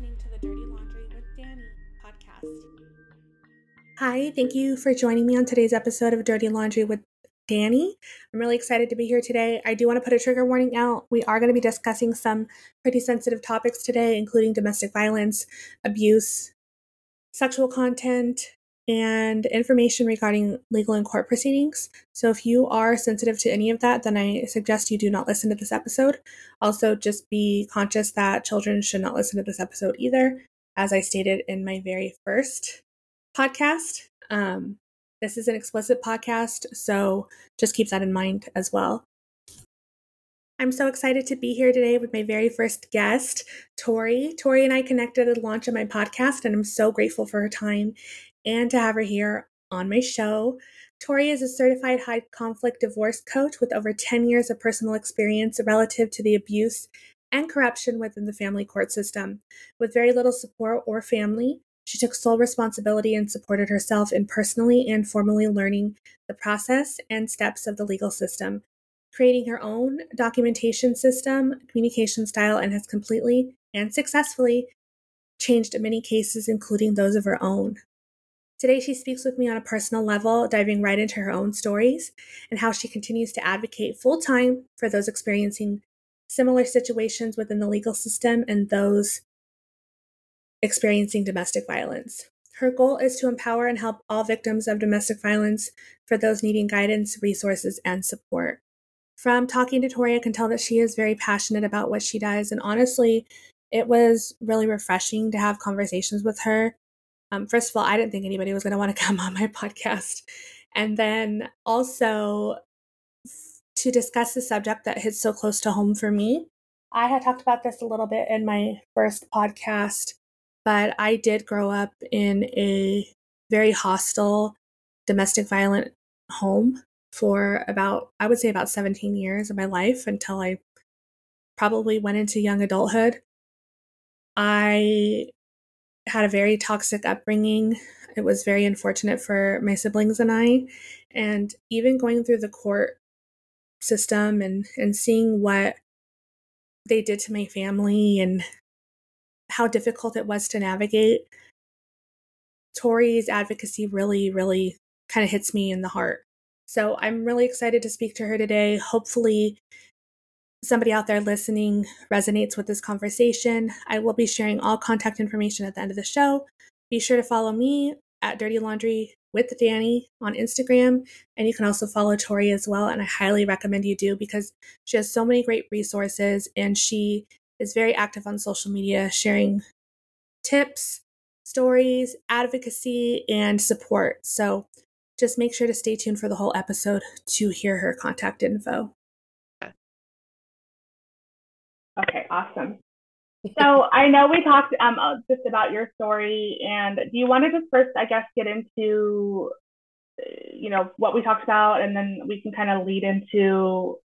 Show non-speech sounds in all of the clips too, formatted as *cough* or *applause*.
listening to the Dirty Laundry with Danny podcast. Hi, thank you for joining me on today's episode of Dirty Laundry with Danny. I'm really excited to be here today. I do want to put a trigger warning out. We are going to be discussing some pretty sensitive topics today, including domestic violence, abuse, sexual content, and information regarding legal and court proceedings. So if you are sensitive to any of that, then I suggest you do not listen to this episode. Also, just be conscious that children should not listen to this episode either, as I stated in my very first podcast. Um, this is an explicit podcast, so just keep that in mind as well. I'm so excited to be here today with my very first guest, Tori. Tori and I connected at the launch of my podcast, and I'm so grateful for her time and to have her here on my show. Tori is a certified high conflict divorce coach with over 10 years of personal experience relative to the abuse and corruption within the family court system. With very little support or family, she took sole responsibility and supported herself in personally and formally learning the process and steps of the legal system, creating her own documentation system, communication style, and has completely and successfully changed many cases, including those of her own. Today, she speaks with me on a personal level, diving right into her own stories and how she continues to advocate full time for those experiencing similar situations within the legal system and those experiencing domestic violence. Her goal is to empower and help all victims of domestic violence for those needing guidance, resources, and support. From talking to Tori, I can tell that she is very passionate about what she does. And honestly, it was really refreshing to have conversations with her um, first of all, I didn't think anybody was going to want to come on my podcast. And then also to discuss the subject that hits so close to home for me. I had talked about this a little bit in my first podcast, but I did grow up in a very hostile domestic violent home for about, I would say, about 17 years of my life until I probably went into young adulthood. I had a very toxic upbringing. It was very unfortunate for my siblings and I. And even going through the court system and, and seeing what they did to my family and how difficult it was to navigate, Tori's advocacy really, really kind of hits me in the heart. So I'm really excited to speak to her today. Hopefully, somebody out there listening resonates with this conversation, I will be sharing all contact information at the end of the show. Be sure to follow me at Dirty Laundry with Danny on Instagram. And you can also follow Tori as well. And I highly recommend you do because she has so many great resources and she is very active on social media, sharing tips, stories, advocacy, and support. So just make sure to stay tuned for the whole episode to hear her contact info. Okay, awesome. So I know we talked um, uh, just about your story, and do you want to just first, I guess, get into, you know, what we talked about, and then we can kind of lead into,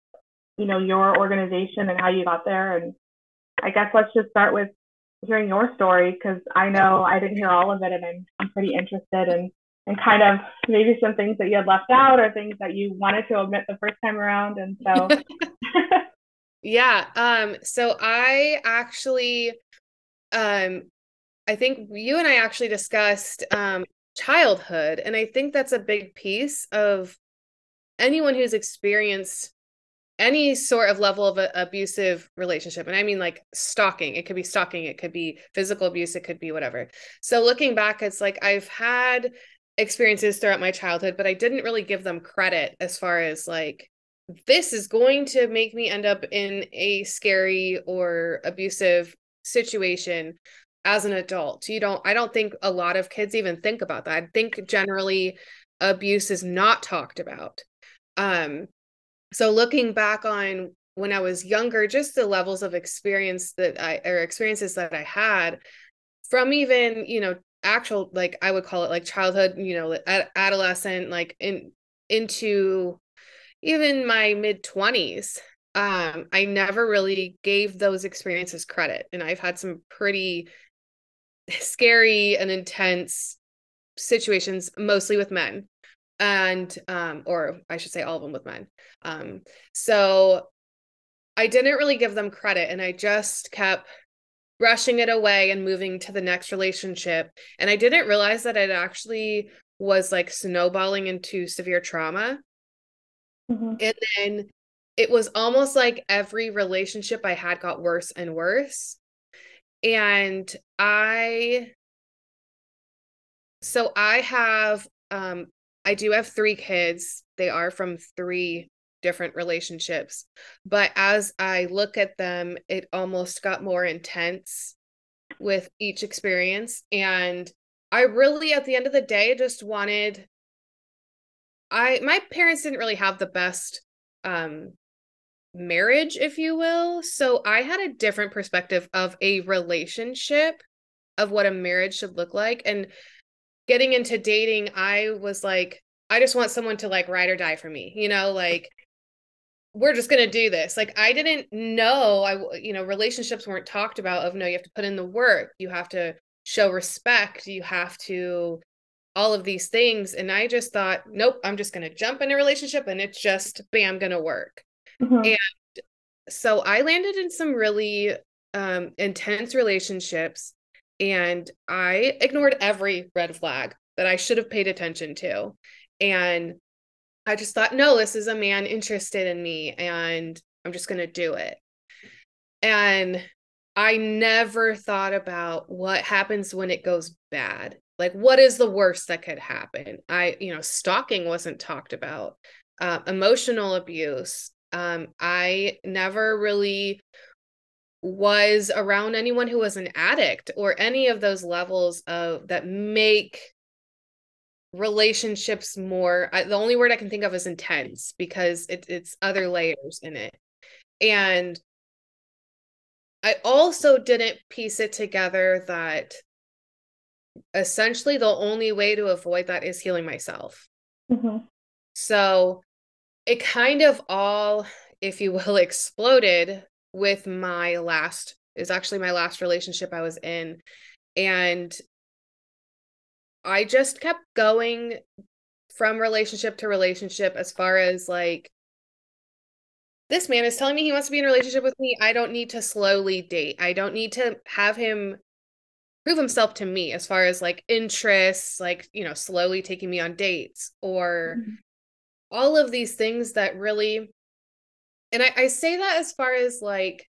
you know, your organization and how you got there, and I guess let's just start with hearing your story because I know I didn't hear all of it, and I'm I'm pretty interested in and kind of maybe some things that you had left out or things that you wanted to omit the first time around, and so. *laughs* Yeah. Um, so I actually um I think you and I actually discussed um childhood and I think that's a big piece of anyone who's experienced any sort of level of abusive relationship and i mean like stalking it could be stalking it could be physical abuse it could be whatever so looking back it's like i've had experiences throughout my childhood but i didn't really give them credit as far as like this is going to make me end up in a scary or abusive situation as an adult. You don't I don't think a lot of kids even think about that. I think generally abuse is not talked about. Um so looking back on when I was younger, just the levels of experience that I or experiences that I had from even, you know, actual like I would call it like childhood, you know, adolescent like in into even my mid 20s um i never really gave those experiences credit and i've had some pretty scary and intense situations mostly with men and um or i should say all of them with men um so i didn't really give them credit and i just kept brushing it away and moving to the next relationship. And I didn't realize that it actually was like snowballing into severe trauma. Mm-hmm. And then it was almost like every relationship I had got worse and worse. And I, so I have, um, I do have three kids. They are from three different relationships. But as I look at them, it almost got more intense with each experience. And I really, at the end of the day, just wanted. I my parents didn't really have the best um marriage, if you will. So I had a different perspective of a relationship, of what a marriage should look like. And getting into dating, I was like, I just want someone to like ride or die for me, you know, like we're just going to do this. Like I didn't know I you know relationships weren't talked about of no you have to put in the work, you have to show respect, you have to all of these things and I just thought nope, I'm just going to jump in a relationship and it's just bam going to work. Mm-hmm. And so I landed in some really um intense relationships and I ignored every red flag that I should have paid attention to. And I just thought, no, this is a man interested in me and I'm just going to do it. And I never thought about what happens when it goes bad. Like, what is the worst that could happen? I, you know, stalking wasn't talked about, uh, emotional abuse. Um, I never really was around anyone who was an addict or any of those levels of that make relationships more I, the only word i can think of is intense because it, it's other layers in it and i also didn't piece it together that essentially the only way to avoid that is healing myself mm-hmm. so it kind of all if you will *laughs* exploded with my last is actually my last relationship i was in and I just kept going from relationship to relationship as far as like this man is telling me he wants to be in a relationship with me. I don't need to slowly date. I don't need to have him prove himself to me as far as like interests, like, you know, slowly taking me on dates or mm-hmm. all of these things that really and I, I say that as far as like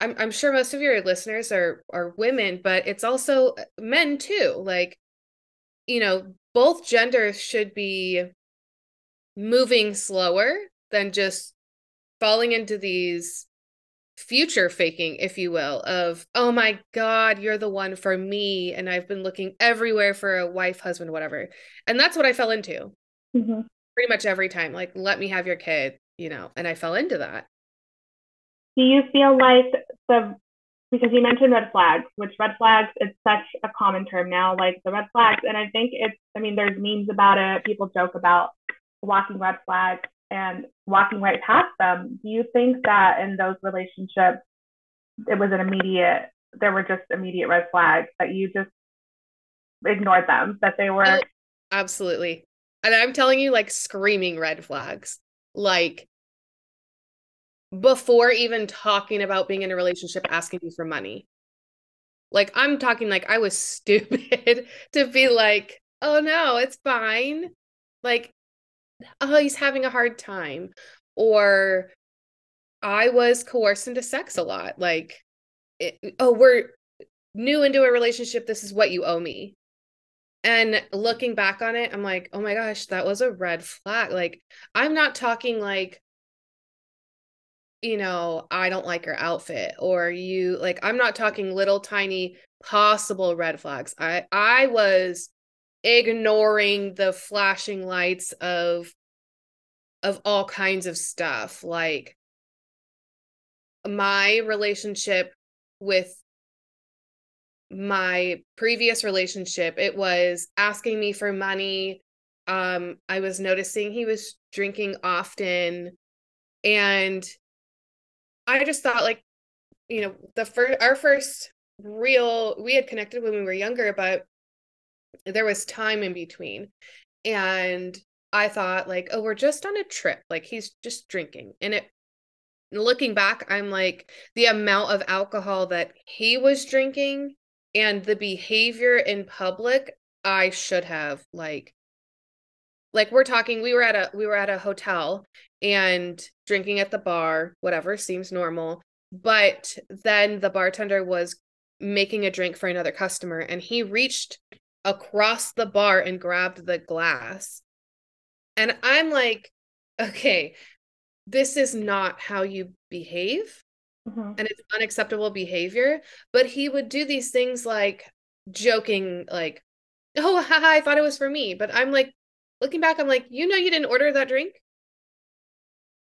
I'm I'm sure most of your listeners are are women, but it's also men too. Like you know, both genders should be moving slower than just falling into these future faking, if you will, of, oh my God, you're the one for me. And I've been looking everywhere for a wife, husband, whatever. And that's what I fell into mm-hmm. pretty much every time. Like, let me have your kid, you know, and I fell into that. Do you feel like the because you mentioned red flags, which red flags is such a common term now, like the red flags. And I think it's, I mean, there's memes about it. People joke about walking red flags and walking right past them. Do you think that in those relationships, it was an immediate, there were just immediate red flags that you just ignored them, that they were? Oh, absolutely. And I'm telling you, like screaming red flags. Like, before even talking about being in a relationship asking you for money. Like I'm talking like I was *laughs* stupid to be like, "Oh no, it's fine." Like, "Oh, he's having a hard time." Or I was coerced into sex a lot. Like, it, "Oh, we're new into a relationship. This is what you owe me." And looking back on it, I'm like, "Oh my gosh, that was a red flag." Like, I'm not talking like you know, I don't like your outfit or you like I'm not talking little tiny possible red flags. I I was ignoring the flashing lights of of all kinds of stuff like my relationship with my previous relationship it was asking me for money. Um i was noticing he was drinking often. And I just thought like, you know, the first our first real we had connected when we were younger, but there was time in between. And I thought like, oh, we're just on a trip. Like he's just drinking. And it looking back, I'm like the amount of alcohol that he was drinking and the behavior in public, I should have like like we're talking we were at a we were at a hotel and drinking at the bar, whatever seems normal. But then the bartender was making a drink for another customer and he reached across the bar and grabbed the glass. And I'm like, okay, this is not how you behave. Mm-hmm. And it's unacceptable behavior. But he would do these things like joking, like, oh, haha, I thought it was for me. But I'm like, looking back, I'm like, you know, you didn't order that drink.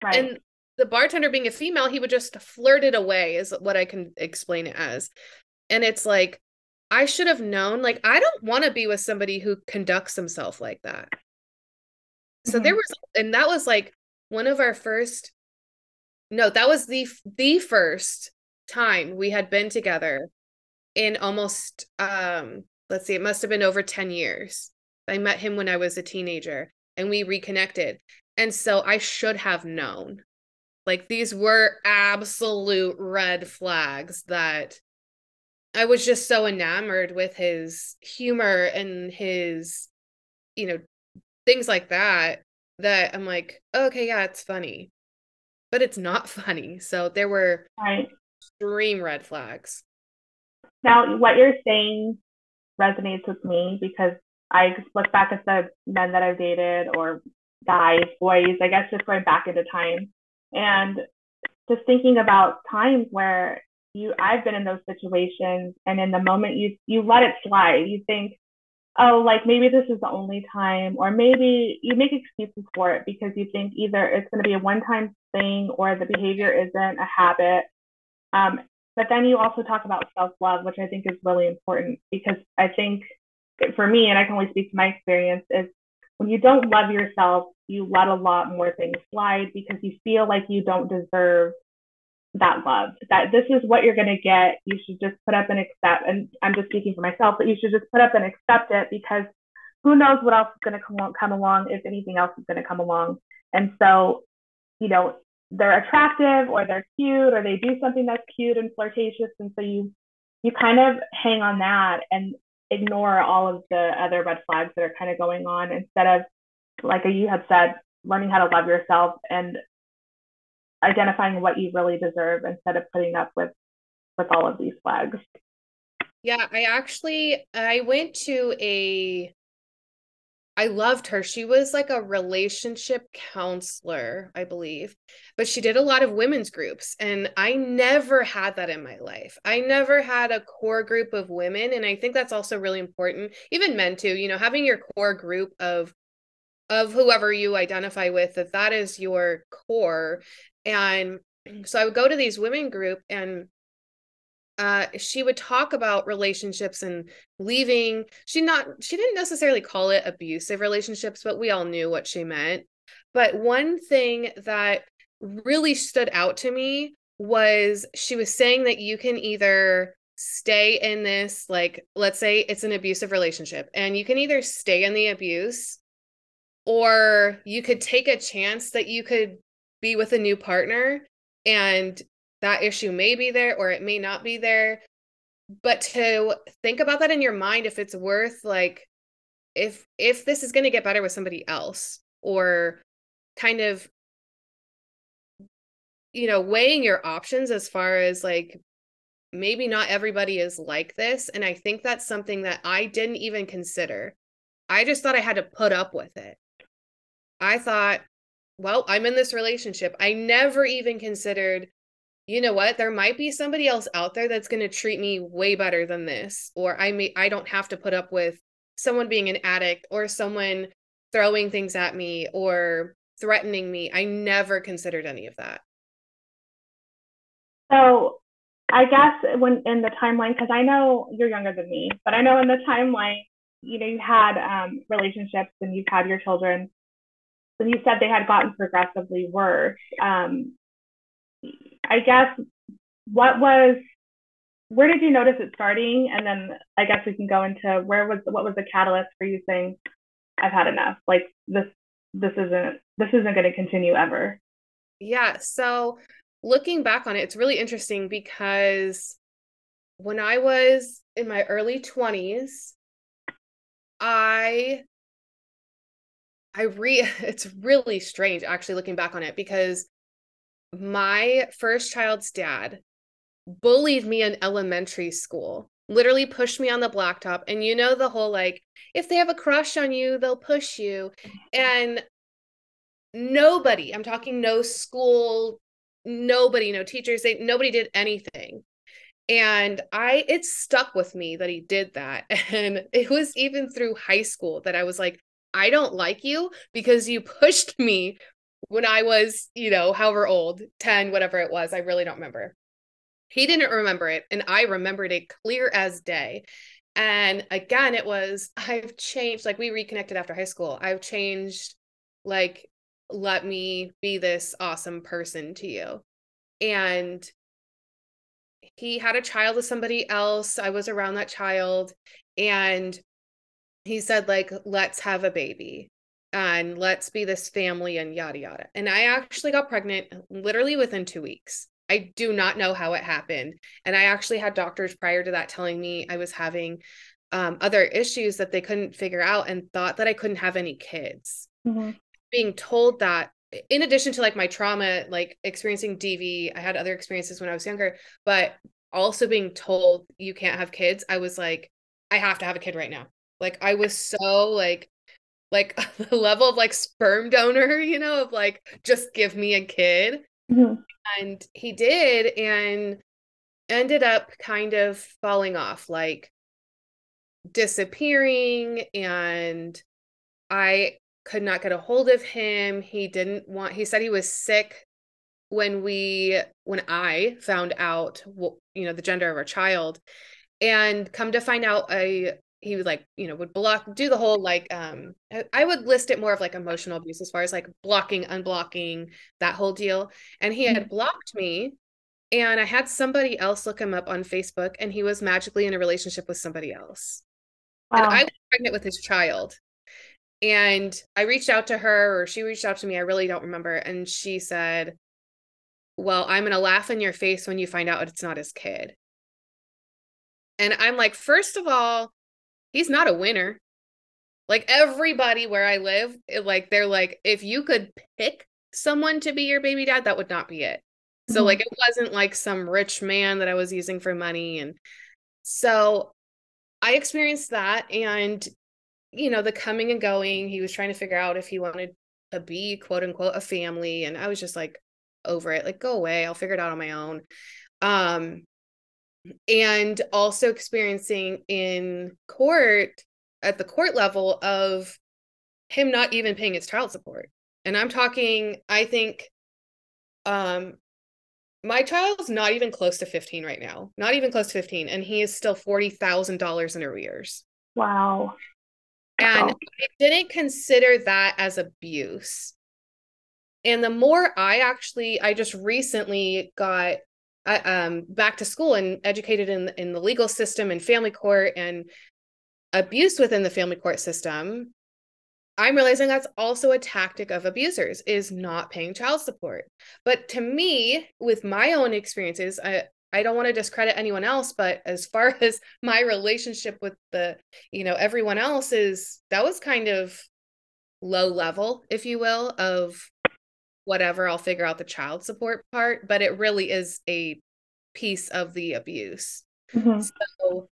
Right. And the bartender being a female, he would just flirt it away, is what I can explain it as. And it's like, I should have known. Like, I don't want to be with somebody who conducts himself like that. So mm-hmm. there was, and that was like one of our first. No, that was the the first time we had been together in almost um let's see it must have been over 10 years i met him when i was a teenager and we reconnected and so i should have known like these were absolute red flags that I was just so enamored with his humor and his, you know, things like that, that I'm like, okay, yeah, it's funny, but it's not *laughs* funny. So there were right. extreme red flags. Now, what you're saying resonates with me because I look back at the men that I've dated or guys, boys, I guess just going back into time and just thinking about times where you I've been in those situations and in the moment you you let it slide. You think, oh, like maybe this is the only time, or maybe you make excuses for it because you think either it's going to be a one time thing or the behavior isn't a habit. Um, but then you also talk about self love, which I think is really important because I think for me, and I can only speak to my experience, is when you don't love yourself, you let a lot more things slide because you feel like you don't deserve that love that this is what you're going to get. You should just put up and accept and i'm just speaking for myself but you should just put up and accept it because who knows what else is going to come, come along if anything else is going to come along. And so you know they're attractive or they're cute or they do something that's cute and flirtatious and so you you kind of hang on that and ignore all of the other red flags that are kind of going on instead of like you had said learning how to love yourself and identifying what you really deserve instead of putting up with with all of these flags yeah i actually i went to a I loved her. She was like a relationship counselor, I believe, but she did a lot of women's groups. And I never had that in my life. I never had a core group of women. And I think that's also really important, even men too, you know, having your core group of of whoever you identify with that that is your core and *clears throat* so I would go to these women group and uh, she would talk about relationships and leaving. She not she didn't necessarily call it abusive relationships, but we all knew what she meant. But one thing that really stood out to me was she was saying that you can either stay in this like let's say it's an abusive relationship and you can either stay in the abuse or you could take a chance that you could be with a new partner and that issue may be there or it may not be there. But to think about that in your mind if it's worth like if if this is going to get better with somebody else or kind of you know weighing your options as far as like maybe not everybody is like this and i think that's something that i didn't even consider. I just thought i had to put up with it i thought well, I'm in this relationship. I never even considered, you know what, there might be somebody else out there that's going to treat me way better than this or I may I don't have to put up with someone being an addict or someone throwing things at me or threatening me. I never considered any of that. So, I guess when in the timeline cuz I know you're younger than me, but I know in the timeline, you know, you had um, relationships and you've had your children when you said they had gotten progressively worse, um, I guess what was where did you notice it starting? And then I guess we can go into where was what was the catalyst for you saying, I've had enough. Like this this isn't this isn't going to continue ever. Yeah. So looking back on it, it's really interesting because when I was in my early 20s, I I re *laughs* it's really strange actually looking back on it because my first child's dad bullied me in elementary school literally pushed me on the blacktop and you know the whole like if they have a crush on you they'll push you and nobody i'm talking no school nobody no teachers they nobody did anything and i it stuck with me that he did that *laughs* and it was even through high school that i was like i don't like you because you *laughs* pushed me when i was you know however old 10 whatever it was i really don't remember. He didn't remember it and i remembered it clear as day. And again it was i've changed like we reconnected after high school. I've changed like let me be this awesome person to you. And he had a child with somebody else. I was around that child. And he said like let's have a baby and let's be this family and yada yada and i actually got pregnant literally within 2 weeks I do not know how it happened. And I actually had doctors prior to that telling me I was having um, other issues that they couldn't figure out and thought that I couldn't have any kids. Mm-hmm. Being told that, in addition to like my trauma, like experiencing DV, I had other experiences when I was younger, but also being told you can't have kids, I was like, I have to have a kid right now. Like, I was so like, like *laughs* the level of like sperm donor, you know, of like, just give me a kid. Mm-hmm and he did and ended up kind of falling off like disappearing and i could not get a hold of him he didn't want he said he was sick when we when i found out you know the gender of our child and come to find out i he was like you know would block do the whole like um I, would list it more of like emotional abuse as far as like blocking unblocking that whole deal and he had mm-hmm. blocked me and i had somebody else look him up on facebook and he was magically in a relationship with somebody else wow. and i was pregnant with his child and i reached out to her or she reached out to me i really don't remember and she said well i'm going to laugh in your face when you find out it's not his kid and i'm like first of all he's not a winner. Like everybody where I live, it, like they're like, if you could pick someone to be your baby dad, that would not be it. So mm-hmm. like it wasn't like some rich man that I was using for money. And so I experienced that and you know, the coming and going, he was trying to figure out if he wanted to be quote unquote a family. And I was just like over it, like, go away, I'll figure it out on my own. Um, and also experiencing in court at the court level of him not even paying his child support. And i'm talking i think um my child's not even close to 15 right now not even close to 15 and he is still $40,000 in arrears. Wow. And oh. i didn't consider that as abuse. And the more i actually i just recently got um, back to school and educated in in the legal system and family court and abuse within the family court system i'm realizing that's also a tactic of abusers is not paying child support. But to me with my own experiences i I don't want to discredit anyone else, but as *laughs* far as my relationship with the, you know, everyone else is that was kind of low level, if you will, of whatever i'll figure out the child support part but it really is a piece of the abuse mm-hmm. so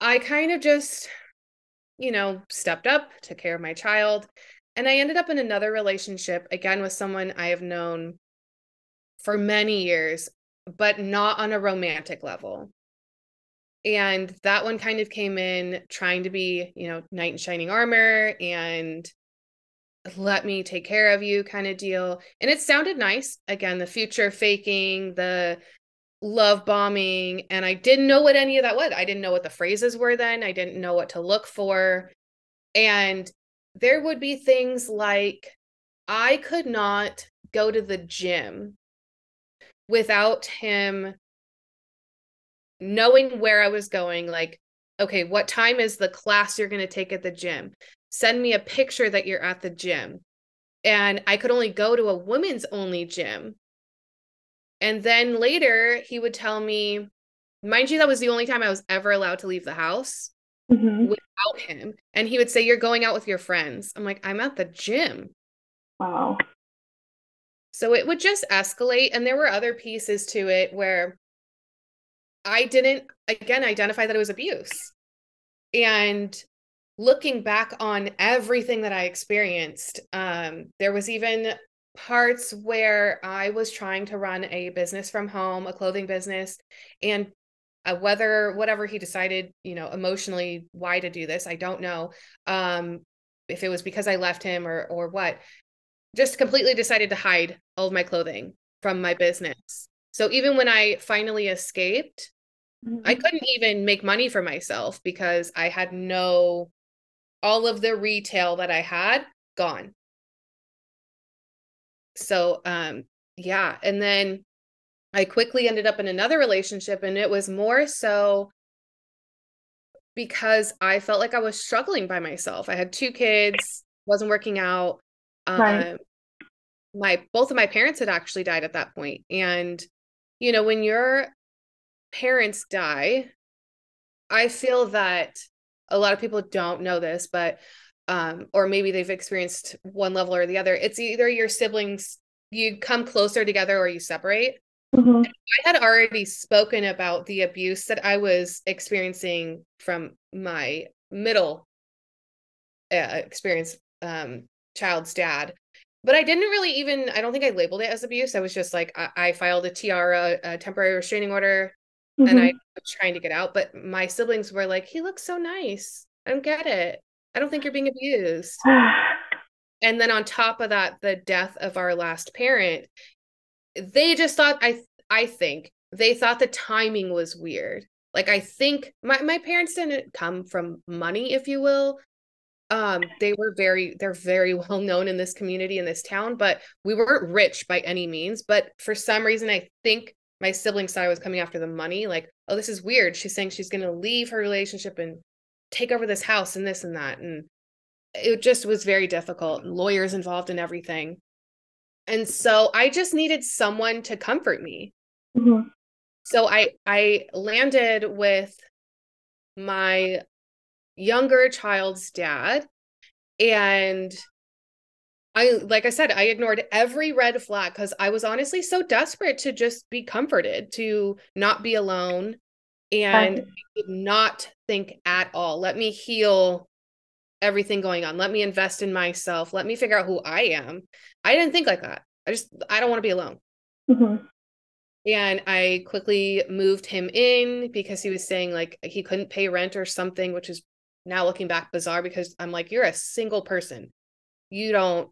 i kind of just you know stepped up took care of my child and i ended up in another relationship again with someone i have known for many years but not on a romantic level and that one kind of came in trying to be you know knight in shining armor and let me take care of you kind of deal. And it sounded nice. Again, the future faking, the love bombing. And I didn't know what any of that was. I didn't know what the phrases were then. I didn't know what to look for. And there would be things like I could not go to the gym without him knowing where I was going. Like, okay, what time is the class you're going to take at the gym? Send me a picture that you're at the gym. And I could only go to a women's only gym And then later he would tell me, mind you, that was the only time I was ever allowed to leave the house mm-hmm. without him. And he would say, You're going out with your friends. I'm like, I'm at the gym. Wow. So it would just escalate. And there were other pieces to it where I didn't, again, identify that it was abuse. And looking back on everything that I experienced, um, there was even parts where I was trying to run a business from home, a clothing business, and uh, whether whatever he decided, you know, emotionally why to do this, I don't know. Um, if it was because I left him or or what, just completely decided to hide all of my clothing from my business. So even when I finally escaped, mm-hmm. I couldn't even make money for myself because I had no all of the retail that I had gone. So um yeah, and then I quickly ended up in another relationship and it was more so because I felt like I was struggling by myself. I had two kids, wasn't working out. Um, right. my both of my parents had actually died at that. And you know, when your parents die, I feel that a lot of people don't know this, but um, or maybe they've experienced one level or the other. It's either your siblings you come closer together or you separate. Mm-hmm. I had already spoken about the abuse that I was experiencing from my middle uh, experience um, child's dad. But I didn't really even, I don't think I labeled it as abuse. I was just like, I, I filed a TRO, a temporary restraining order, mm-hmm. and I was trying to get out. But my siblings were like, he looks so nice. I don't get it. I don't think you're being abused. *sighs* and then on top of that, the death of our last parent, they just thought I I think they thought the timing was weird. Like I think my, my parents didn't come from money, if you will. Um, they were very they're very *laughs* well known in this community in this town, but we weren't rich by any means. But for some reason, I think my siblings thought I was coming after the money. Like, oh, this is weird. She's saying she's gonna leave her relationship and take over this house and this and that. And it just was very difficult. Lawyers involved in everything. And so I just needed someone to comfort me. Mm-hmm. So I I landed with my younger child's dad and I like I said I ignored every red flag cuz I was honestly so desperate to just be comforted, to not be alone and did not think at all. Let me heal everything going on. Let me invest in myself. Let me figure out who I am. I didn't think like that. I just, I don't want to be alone. Mm-hmm. And I quickly moved him in because he was saying like he couldn't pay rent or something, which is now looking back bizarre because I'm like, you're a single person. You don't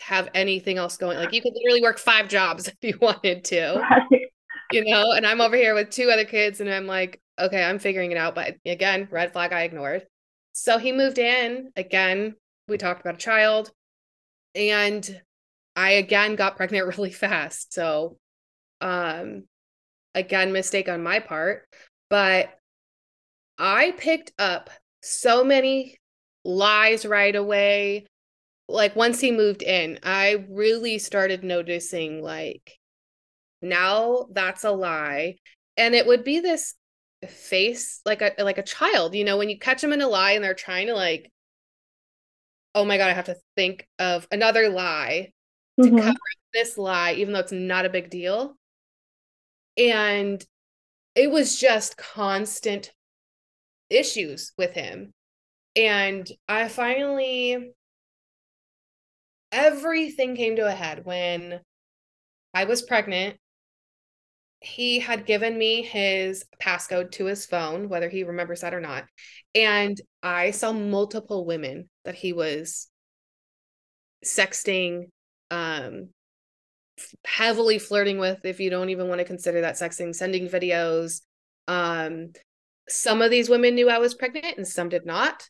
have anything else going. Like you could literally work five jobs *laughs* if you wanted to. Right. You know, and I'm over here with two other kids and I'm like, okay, I'm figuring it out. But again, red flag I ignored. So he moved in again. We talked about a child, and I again got pregnant *laughs* really fast. So, um, again, mistake on my part, but I picked up so many lies right away. Like once he moved in, I really started noticing like now that's a lie. And it would be this face like a like a child you know when you catch them in a lie and they're trying to like oh my god i have to think of another lie mm-hmm. to cover this lie even though it's not a big deal and it was just constant issues with him and i finally everything came to a head when i was pregnant he had given me his passcode to his phone, whether he remembers that or not. And I saw multiple women that he was sexting, um, heavily flirting with, if you don't even want to consider that sexting, sending videos. Um, some of these women knew I was pregnant and some did not.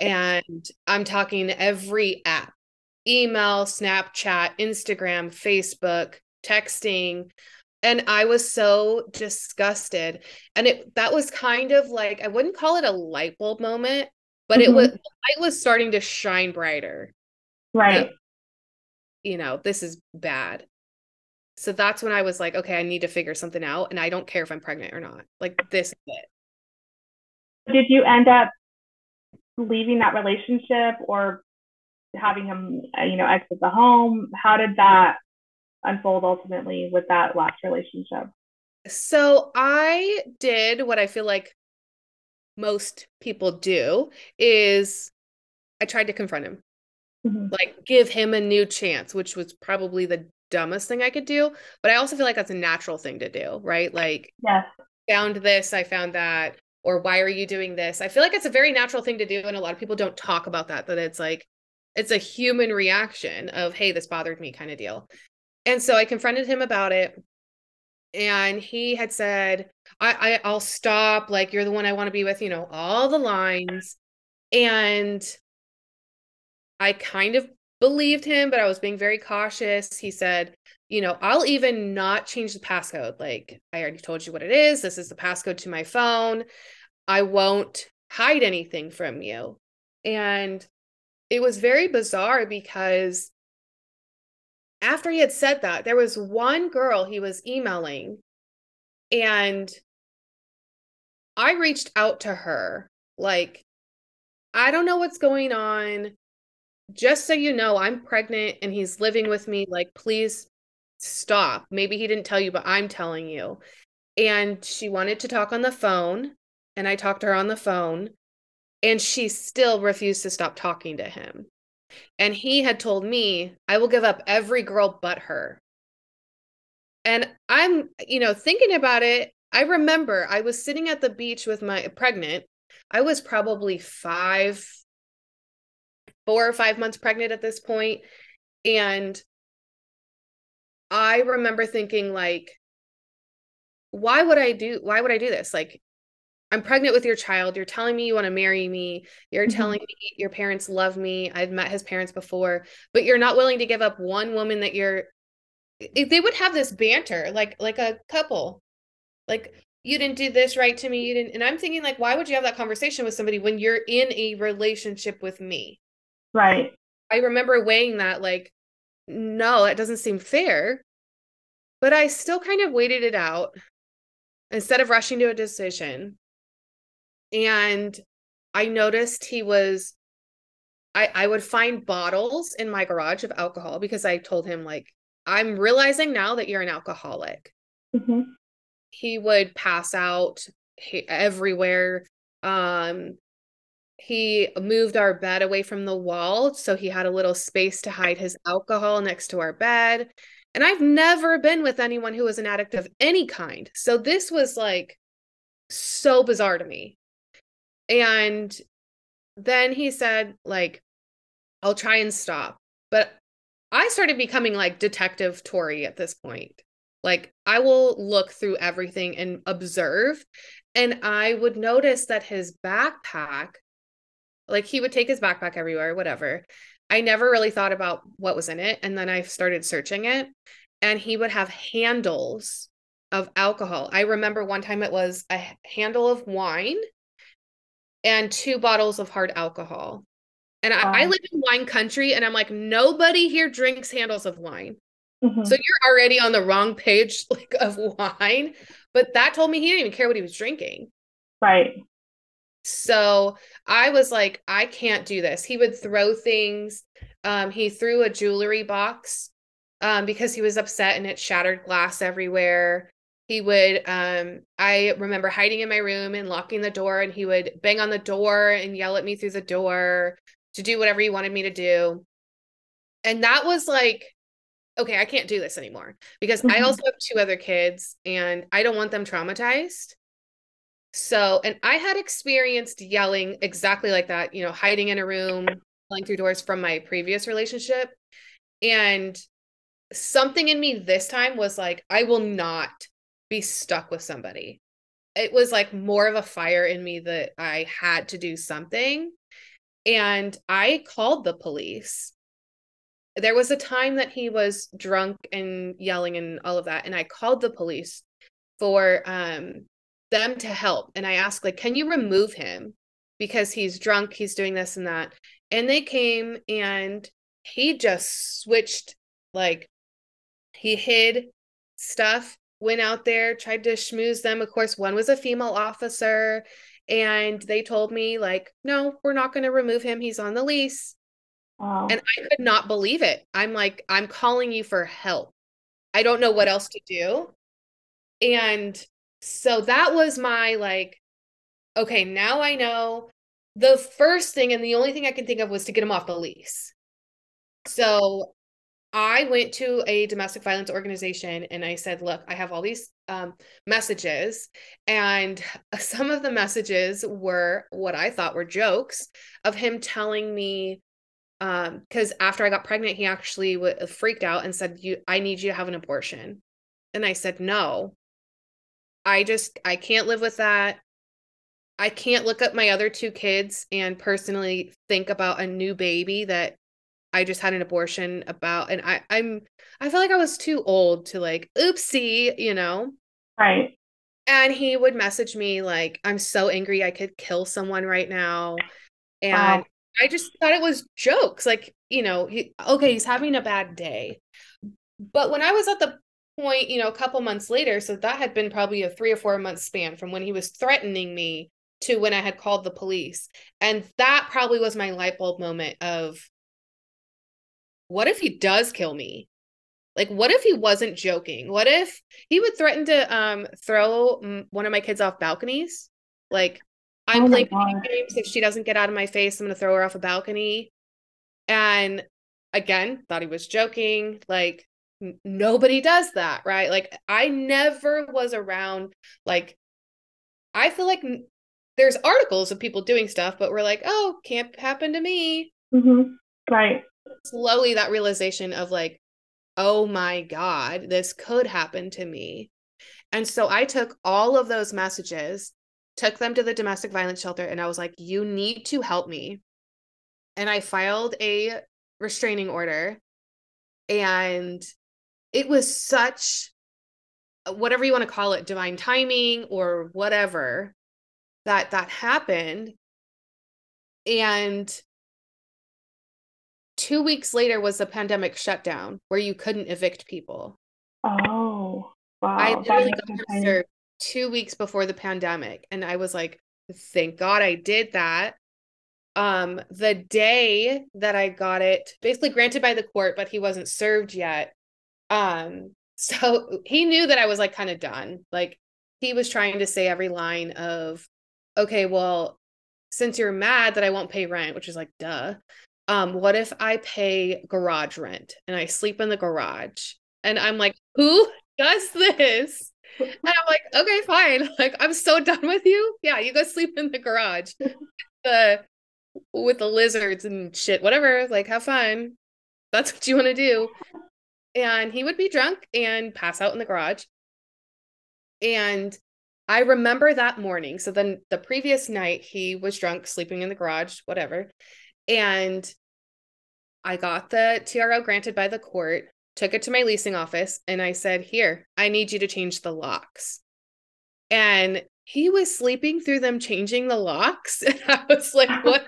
And I'm talking every app email, Snapchat, Instagram, Facebook, texting and i was so disgusted and it that was kind of like i wouldn't call it a light bulb moment but mm-hmm. it was light was starting to shine brighter right you know this is bad So that's when I was like, okay, I need to figure something out and I don't care if I'm pregnant or not. Like this is it. Did you end up leaving that relationship or having him, uh, you know, exit the home? How did that unfold ultimately with that last relationship? So I did what I feel like most people do is I tried to confront him. Mm-hmm. Like give him a new chance, which was probably the dumbest thing I could do, but I also feel like that's a natural thing to do, right? Like yes. found this, I found that or why are you doing this? I feel like it's a very natural thing to do and a lot of people don't talk about that that it's like it's a human reaction of hey, this bothered me kind of deal. And so I confronted him about it and he had said I, I i'll stop like you're the one i want to be with you know all the lines. And i kind of believed him but i was being very cautious. He said you know i'll even not change the passcode like i already told you what it is. This is the passcode to my phone. I won't hide anything from you. And it was very bizarre because after he had said that, there was one girl he was emailing, and I reached out to her, like, I don't know what's going on. Just so you know, I'm pregnant and he's living with me. Like, please stop. Maybe he didn't tell you, but I'm telling you. And she wanted to talk on the phone, and I talked to her on the phone, and she still refused to stop talking to him. And he had told me, I will give up every girl but her. And I'm, you know, thinking about it. I remember I was sitting at the beach with my pregnant. I was probably five, four or five months pregnant at this point, And I remember thinking, like, why would I do, why would I do this? Like, I'm pregnant with your child. You're telling me you want to marry me. You're mm-hmm. telling me your parents love me. I've met his parents before, but you're not willing to give up one woman that you're they would have this banter like like a couple. Like you didn't do this right to me. You didn't and I'm thinking like why would you have that conversation with somebody when you're in a relationship with me? Right. I remember weighing that like no, it doesn't seem fair. But I still kind of waited it out instead of rushing to a decision and I noticed he was I I would find bottles in my garage of alcohol because I told him like I'm realizing now that you're an alcoholic. Mm-hmm. He would pass out everywhere. Um he moved our bed away from the wall so he had a little space to hide his alcohol next to our bed. And I've never been with anyone who was an addict of any kind. So this was like so bizarre to me. And then he said, like, I'll try and stop. But I started becoming like Detective Tori at this point. Like, I will look through everything and observe. And I would notice that his backpack, like, he would take his backpack everywhere, whatever. I never really thought about what was in it. And then I started searching it, and he would have handles of alcohol. I remember one time it was a handle of wine and two bottles of hard alcohol. And I, I, live in wine country, and I'm like, nobody here drinks handles of wine. Mm-hmm. So you're already on the wrong page *laughs* like of wine. But that told me he didn't even care what he was drinking. Right. So I was like, I can't do this. He would throw things. Um, he threw a jewelry box um, because he was upset and it shattered glass everywhere he would um i remember hiding in my room and locking the door and he would bang on the door and yell at me through the door to do whatever he wanted me to do. And that was like okay i can't do this anymore because mm-hmm. i also have two other kids and i don't want them traumatized. So and i had experienced yelling exactly like that you know hiding in a room yelling through doors from my previous relationship. And something in me this time was like i will not be stuck with somebody. It was like more of a fire in me that I had to do something. And I called the police. There was a time that he was drunk and yelling and all of that. And I called the police for um, them to help. And I asked, like, can you remove him? Because he's drunk, he's doing this and that. And they came and he just switched like he hid stuff, went out there, tried to schmooze them. Of course, one was a female officer, and they told me, like, no, we're not going to remove him. He's on the lease. Wow. And I could not believe it. I'm like, I'm calling you for help. I don't know what else to do. And so that was my like, okay, now I know the first thing and the only thing I can think of was to get him off the lease. So I went to a domestic violence organization and I said, look, I have all these um, messages. And *laughs* some of the messages were what I thought were jokes of him telling me, because um, after I got pregnant, he actually w- freaked out and said, "You, I need you to have an abortion." And I said, "No, I just I can't live with that. I can't look at my other two kids and personally think about a new baby that I just had an abortion about and I I'm I feel like I was too old to like oopsie, you know. Right. And he would message me like I'm so angry I could kill someone right now. And wow. I just thought it was jokes like, you know, he okay, he's having a bad day. But when I was at the point, you know, a couple months later, so that had been probably a 3 or 4 month span from when he was threatening me to when I had called the police. And that probably was my light bulb moment of what if he does kill me? Like, what if he wasn't joking? What if he would threaten to um throw one of my kids off balconies? Like, I'm oh playing games. If she doesn't get out of my face, I'm gonna throw her off a balcony. And again, thought he was joking. Like, n- nobody does that, right? Like, I never was around. Like, I feel like there's articles of people doing stuff, but we're like, oh, can't happen to me. Mm-hmm. Right slowly that realization of like oh my god this could happen to me. And so i took all of those messages took them to the domestic violence shelter and i was like you need to help me. And i filed a restraining order and it was such uh, whatever you want to call it divine timing or whatever that that happened and two weeks later was the pandemic shutdown where you couldn't evict people. Oh, wow. I literally got served two weeks before the pandemic. And I was like, thank God I did that. Um, the day that I got it, basically granted by the court, but he wasn't served yet. Um, *laughs* so he knew that I was like kind of done. Like he was trying to say every line of, okay, well, since you're mad that I won't pay rent, which is like, duh um, what if I pay garage rent and I sleep in the garage? And I'm like, who does this? And I'm like, okay, fine. *laughs* Like, I'm so done with you. Yeah, you go sleep in the garage. the with the lizards and shit, whatever. Like, have fun. That's what you want to do. And he would be drunk and pass out in the garage. And I remember that morning. So then the previous night, he was drunk, sleeping in the garage, whatever. And I got the TRO granted by the court, took it to my leasing office, and I said, Here, I need you to change the locks. And he was sleeping through them changing the locks. *laughs* And I was like, *laughs* what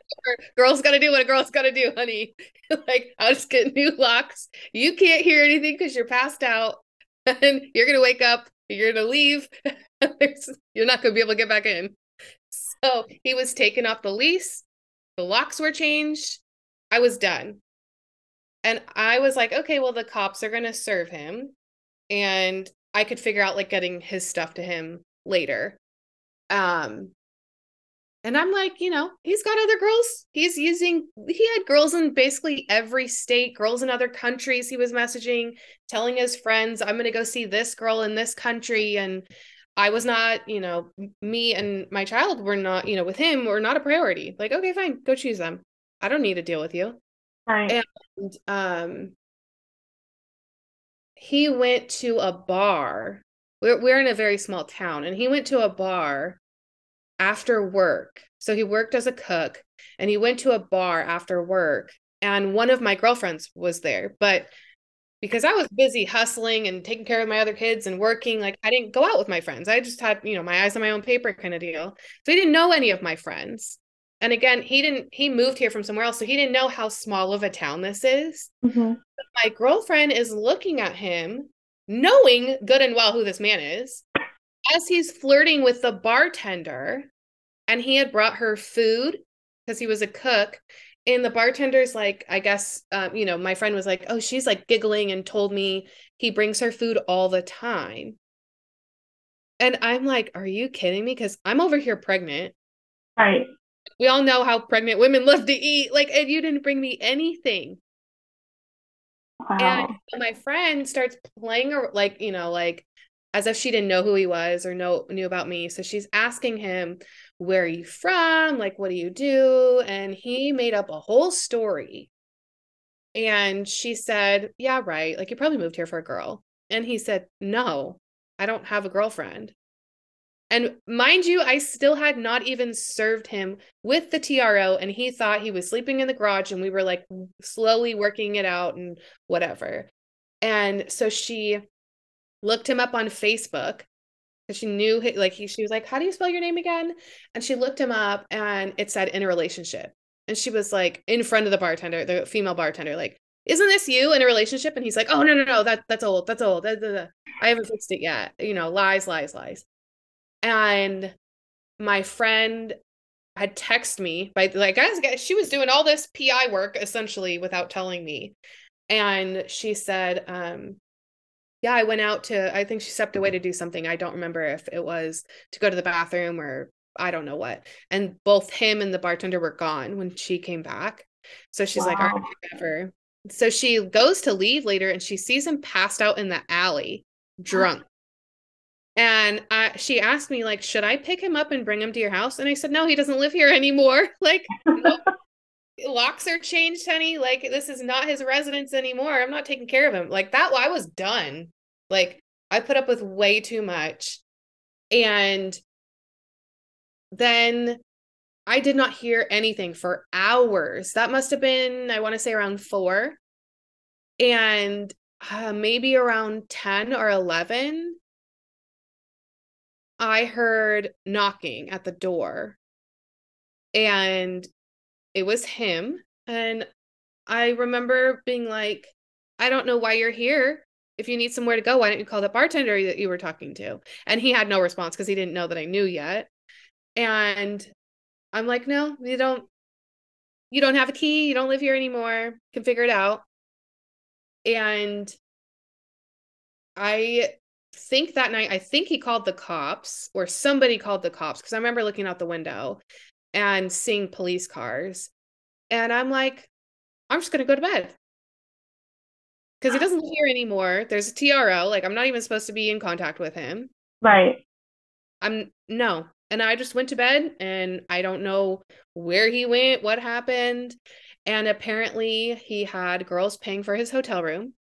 girl's gotta do what a girl's gotta do, honey. *laughs* like, I'll just get new locks. You can't hear anything because you're passed out. And you're gonna wake up, you're gonna leave. you're not gonna be able to get back in. So he was taken off the lease the locks were changed. I was done. And I was like, okay, well, the cops are going to serve him. And I could figure out like getting his stuff to him later. Um, and I'm like, you know, he's got other girls. He's using, he had girls in basically every state, girls in other countries. He was messaging, telling his friends, I'm going to go see this girl in this country. And I was not, you know, me and my child were not, you know, with him were not a priority. Like, okay, fine, go choose them. I don't need to deal with you. Right. And um he went to a bar. We're we're in a very small town, and he went to a bar after work. So he worked as a cook and he went to a bar after work. And one of my girlfriends was there, but because I was busy hustling and taking care of my other kids and working. Like I didn't go out with my friends. I just had, you know, my eyes on my own paper kind of deal. So he didn't know any of my friends. And again, he didn't, he moved here from somewhere else. So he didn't know how small of a town this is. Mm-hmm. My girlfriend is looking at him knowing good and well who this man is, as he's flirting with the bartender, and he had brought her food because he was a cook. And the bartender's like, I guess, um, you know, my friend was like, oh, she's like giggling and told me he brings her food all the time. And I'm like, are you kidding me? Because I'm over here pregnant. Right. We all know how pregnant women love to eat. Like, and you didn't bring me anything. Wow. And my friend starts playing, like, you know, like as if she didn't know who he was or know knew about me. So she's asking him, "Where are you from? Like, what do you do?" And he made up a whole story. And she said, "Yeah, right. Like, you probably moved here for a girl." And he said, "No, I don't have a girlfriend." And mind you, I still had not even served him with the TRO, and he thought he was sleeping in the garage, and we were like slowly working it out and whatever. And so she looked him up on Facebook because she knew like he she was like, How do you spell your name again? And she looked him up and it said in a relationship. And she was like in front of the bartender, the female bartender, like, isn't this you in a relationship? And he's like, Oh no, no, no, that that's old. That's old. I haven't fixed it yet. You know, lies, lies, lies. And my friend had texted me by like guys she was doing all this PI work essentially without telling me. And she said, um, yeah, I went out to, I think she stepped away to do something. I don't remember if it was to go to the bathroom or I don't know what. And both him and the bartender were gone when she came back. So she's wow. like, all right, whatever. So she goes to leave later and she sees him passed out in the alley, drunk. And I, she asked me, like, should I pick him up and bring him to your house? And I said, no, he doesn't live here *laughs* anymore. *laughs* Like, nope. locks are changed, honey. Like, this is not his residence anymore. I'm not taking care of him. Like, that, I was done. Like I put up with way too much. And then I did not hear anything for hours. That must have been, I want to say around four. And uh, maybe around 10 or 11, I heard knocking at the door. And it was him. And I remember being like, I don't know why you're here if you need somewhere to go, why don't you call the bartender that you were talking to? And he had no response because he didn't know that I knew yet. And I'm like, no, you don't you don't have a key, you don't live here anymore, can figure it out. And I think that night, I think he called the cops or somebody called the cops because I remember looking out the window and seeing police cars. And I'm like, I'm just going to go to bed because he doesn't live here anymore. There's a TRO. Like I'm not even supposed to be in contact with him. Right. I'm no. And I just went to bed and I don't know where he went, what happened. And apparently he had girls paying for his hotel room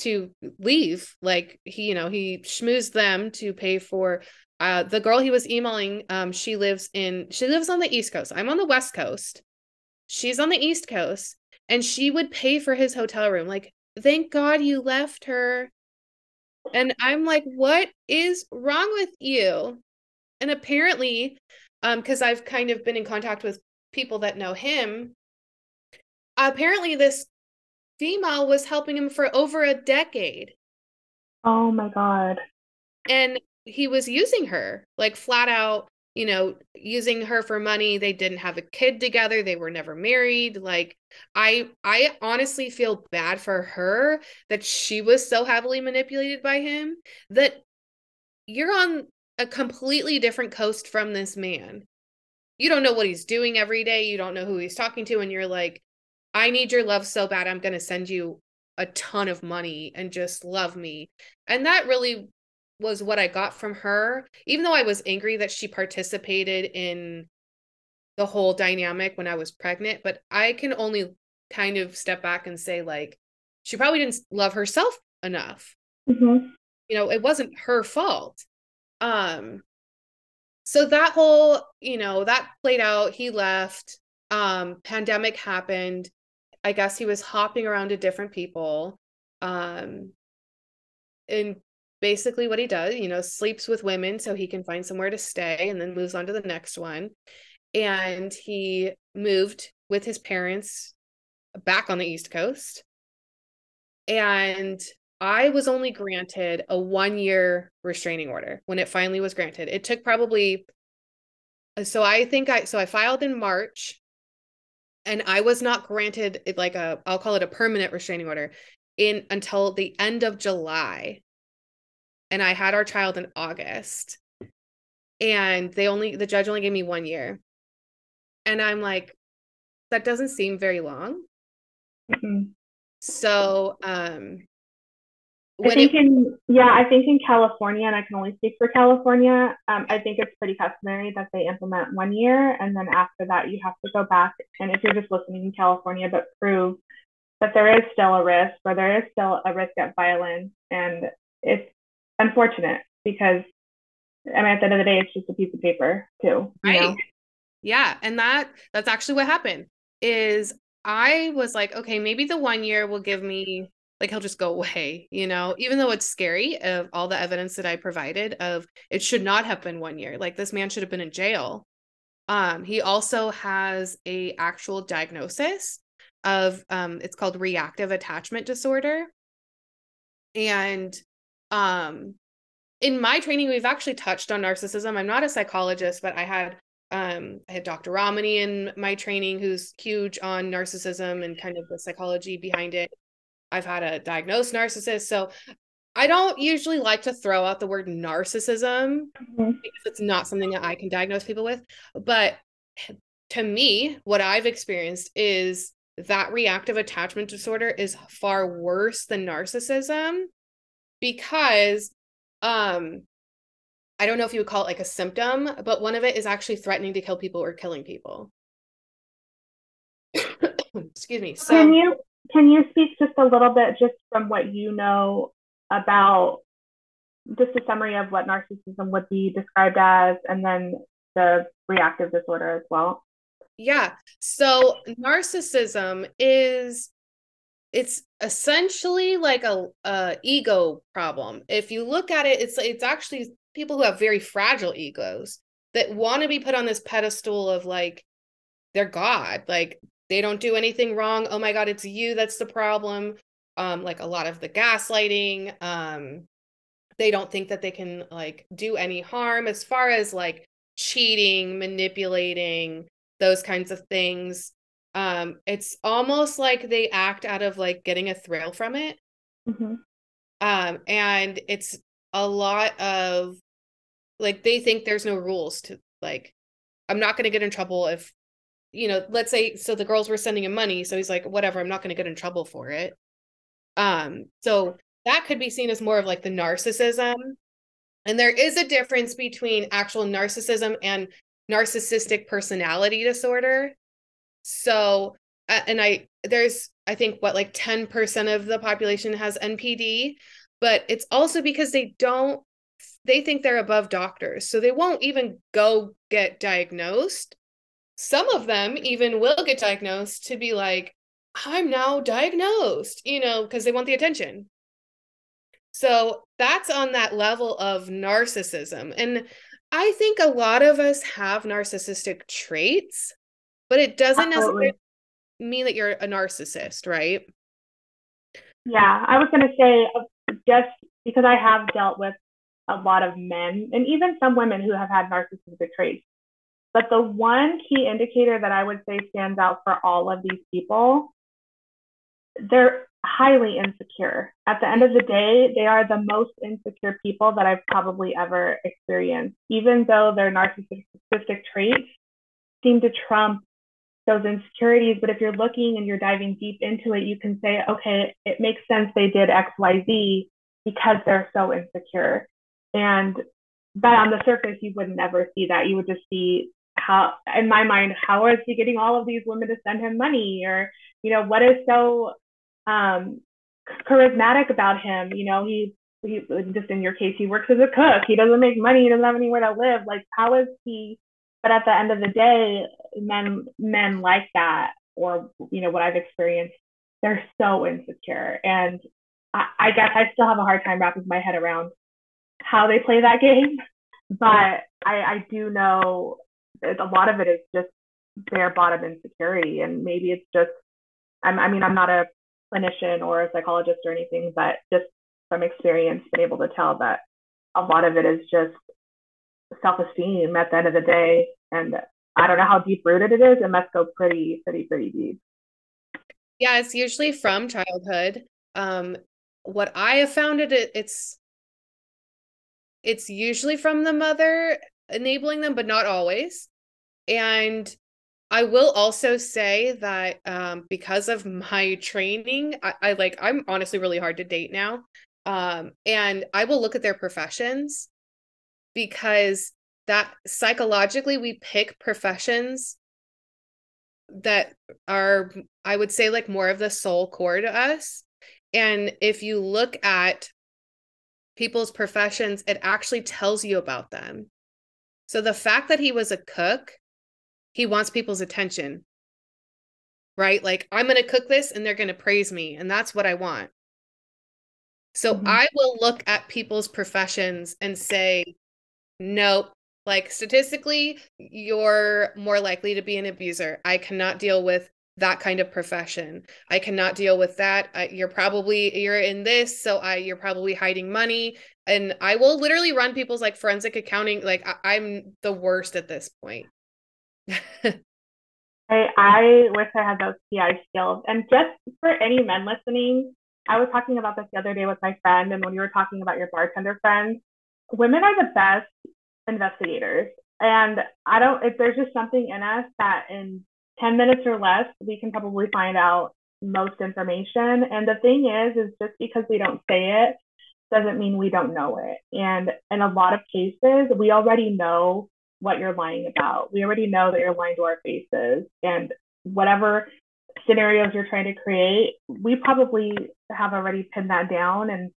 to leave. Like he, you know, he schmoozed them to pay for uh the girl he was emailing. Um, she lives in she lives on the East Coast. I'm on the West Coast. She's on the East Coast and she would pay for his hotel room. Like, thank God you left her. And I'm like, what is wrong with you? And apparently, um, because I've kind of been in contact with people that know him, apparently this female was helping him for over a decade. Oh my God. And he was using her like flat out you know, using her for money. They didn't have a kid together. They were never married. Like I I honestly feel bad for her that she was so heavily manipulated by him that you're on a completely different coast from this man. You don't know what he's doing every day. You don't know who he's talking to and you're like I need your love so bad. I'm going to send you a ton of money and just love me. And that really was what I got from her, even though I was angry that she participated in the whole dynamic when I was pregnant. But I can only kind of step back and say, like, she probably didn't love herself enough. Mm-hmm. You know, it wasn't her fault. Um, so that whole, you know, that played out. He left. Um, pandemic happened. I guess he was hopping around to different people. Um, and basically what he does, you know, sleeps with women so he can find somewhere to stay and then moves on to the next one. And he moved with his parents back on the East Coast. And I was only granted a one year restraining order when it finally was granted. It took probably, so I think I, so I filed in March and I was not granted like a, I'll call it a permanent restraining order in until the end of July. And I had our child in August. And they only, the judge only gave me one year. And I'm like, that doesn't seem very long. Mm-hmm. So, um, I think it, in yeah, I think in California, and I can only speak for California. Um, I think it's pretty customary that they implement one year, and then after that, you have to go back. And if you're just listening in California, but prove that there is still a risk, or there is still a risk of violence, and it's unfortunate because I mean, at the end of the day, it's just a piece of paper too. Right. Know? Yeah, and that that's actually what happened. Is I was like, okay, maybe the one year will give me like he'll just go away, you know, even though it's scary of all the evidence that I provided of it should not have been one year. Like this man should have been in jail. Um, he also has a actual diagnosis of um it's called reactive attachment disorder. And um in my training, we've actually touched on narcissism. I'm not a psychologist, but I had um I had Dr. Ramani in my training who's huge on narcissism and kind of the psychology behind it. I've had a diagnosed narcissist. So I don't usually like to throw out the word narcissism mm-hmm. because it's not something that I can diagnose people with. But to me, what I've experienced is that reactive attachment disorder is far worse than narcissism because um I don't know if you would call it like a symptom, but one of it is actually threatening to kill people or killing people. *coughs* Excuse me. So can you can you speak just a little bit, just from what you know about just a summary of what narcissism would be described as, and then the reactive disorder as well? Yeah. So narcissism is it's essentially like a, a ego problem. If you look at it, it's it's actually people who have very fragile egos that want to be put on this pedestal of like they're God. Like they don't do anything wrong oh my god it's you that's the problem um like a lot of the gaslighting um they don't think that they can like do any harm as far as like cheating manipulating those kinds of things um it's almost like they act out of like getting a thrill from it mm-hmm. um and it's a lot of like they think there's no rules to like i'm not going to get in trouble if you know, let's say so the girls were sending him money, so he's like, whatever, I'm not going to get in trouble for it. Um, so that could be seen as more of like the narcissism. And there is a difference between actual narcissism and narcissistic personality disorder. So, and I, there's, I think, what, like 10% of the population has NPD, but it's also because they don't, they think they're above doctors. So they won't even go get diagnosed some of them even will get diagnosed to be like, I'm now diagnosed, you know, because they want the attention. So that's on that level of narcissism. And I think a lot of us have narcissistic traits, but it doesn't Absolutely. necessarily mean that you're a narcissist, right? Yeah, I was going to say uh, just because I have dealt with a lot of men and even some women who have had narcissistic traits. But the one key indicator that I would say stands out for all of these people, they're highly insecure. At the end of the day, they are the most insecure people that I've probably ever experienced, even though their narcissistic traits seem to trump those insecurities. But if you're looking and you're diving deep into it, you can say, okay, it makes sense they did XYZ because they're so insecure. And but on the surface, you would never see that. You would just see how in my mind how is he getting all of these women to send him money? Or you know what is so um charismatic about him? You know he he just in your case he works as a cook. He doesn't make money. He doesn't have anywhere to live. Like how is he but at the end of the day men men like that or you know what i've experienced they're so insecure. And I, I guess i still have a hard time wrapping my head around how they play that *laughs* game. But I, I do know a lot of it is just bare bottom insecurity. And maybe it's just I'm, i mean i'm not a clinician or a psychologist or anything but just from experience been able to tell that a lot of it is just self-esteem at the end of the day. And i don't know how deep rooted it is. It must go pretty pretty pretty deep. Yeah it's usually from childhood. Um what i have found it it's it's usually from the mother enabling them but not always and I will also say that um, because of my training, I, I, like I'm honestly really hard to date now. Um, and I will look at their professions because that psychologically we pick professions that are, I would say, like more of the soul core to us. And if you look at people's professions, it actually tells you about them. So the fact that he was a cook he wants people's attention. Right? Like i'm going to cook this and they're going to praise me and that's what i want. So mm-hmm. i will look at people's professions and say nope. Like statistically you're more likely to be an abuser. I cannot deal with that kind of profession i cannot deal with that you're probably you're in this so i you're probably hiding money and i will literally run people's like forensic accounting like I, i'm the worst at this point *laughs* I, I wish I had those PI skills. And just for any men listening, I was talking about this the other day with my friend, and when you were talking about your bartender friends, women are the best investigators. And I don't, if there's just something in us that in 10 minutes or less, we can probably find out most information. And the thing is, is just because we don't say it doesn't mean we don't know it. And in a lot of cases, we already know what you're lying about. We already know that you're lying to our faces. And whatever scenarios you're trying to create, we probably have already pinned that down. And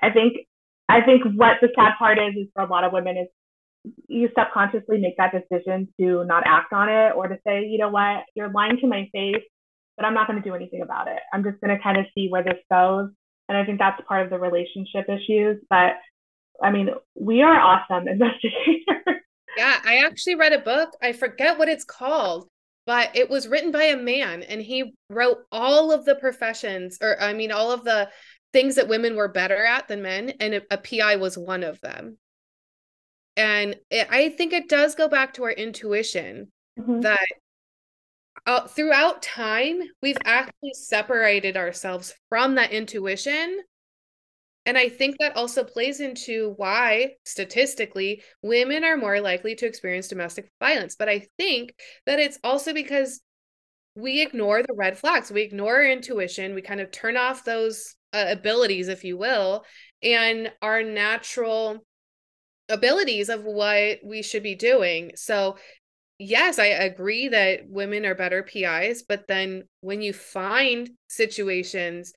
I think I think what the sad part is is for a lot of women is you subconsciously make that decision to not act on it or to say, you know what, you're lying to my face, but I'm not going to do anything about it. I'm just going to kind of see where this goes. And I think that's part of the relationship issues. But I mean, we are awesome *laughs* investigators. Yeah, I actually read a book. I forget what it's called, but it was written by a man and he wrote all of the professions or I mean all of the things that women were better at than men and a, a PI was one of them. And it, I think it does go back to our intuition mm-hmm. that uh, throughout time we've actually separated ourselves from that intuition and I think that also plays into why, statistically, women are more likely to experience domestic violence. But I think that it's also because we ignore the red flags, we ignore our intuition, we kind of turn off those uh, abilities, if you will, and our natural abilities of what we should be doing. So, yes, I agree that women are better PIs, but then when you find situations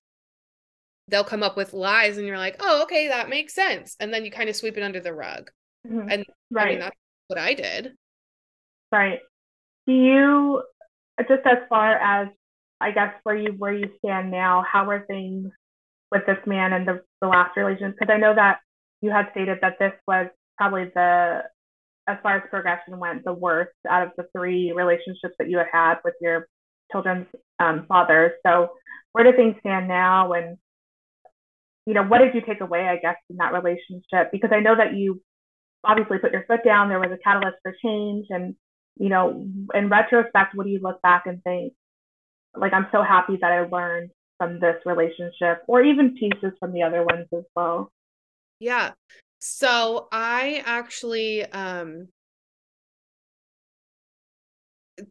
they'll come up with lies and you're like, oh, okay, that makes sense. And then you kind of sweep it under the rug. Mm-hmm. And right. I mean, that's what I did. Right. Do you, just as far as, I guess, where you where you stand now, how are things with this man and the, the last relationship? Because I know that you had stated that this was probably the, as far as progression went, the worst out of the three relationships that you had had with your children's um, father. So where do things stand now? And you know, what did you take away, I guess, in that relationship? Because I know that you obviously put your foot down, there was a catalyst for change. And, you know, in retrospect, what do you look back and think, like, I'm so happy that I learned from this relationship or even pieces from the other ones as well? Yeah. So I actually, um,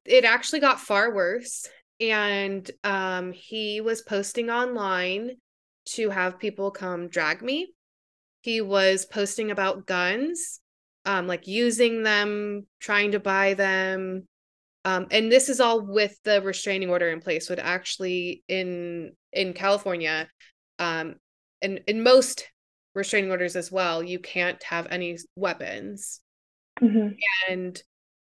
it actually got far worse. And um, he was posting online to have people come drag me. He was posting about guns, um, like using them, trying to buy them. Um, and this is all with the restraining order in place. Would actually in in California, um, and in most restraining orders as well, you can't have any weapons. Mm-hmm. And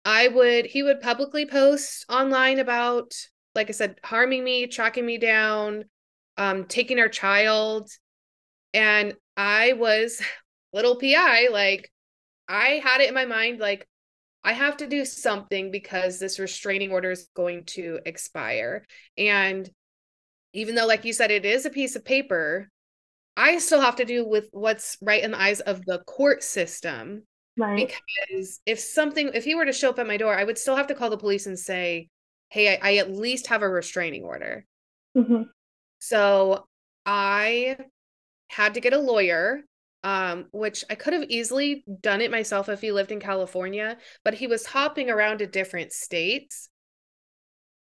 I would he would publicly post online about, like I said, harming me, tracking me down, um, taking our child. And I was *laughs* little PI, like, I had it in my mind, like, I have to do something because this restraining order is going to expire. And even though, like you said, it is a piece of paper, I still have to do with what's right in the eyes of the court system. Right. Because if something, if he were to show up at my door, I would still have to call the police and say, hey, I, I at least have a restraining order. Mm-hmm. So I had to get a lawyer, um, which I could have easily done it myself if he lived in California, but he was hopping around to different states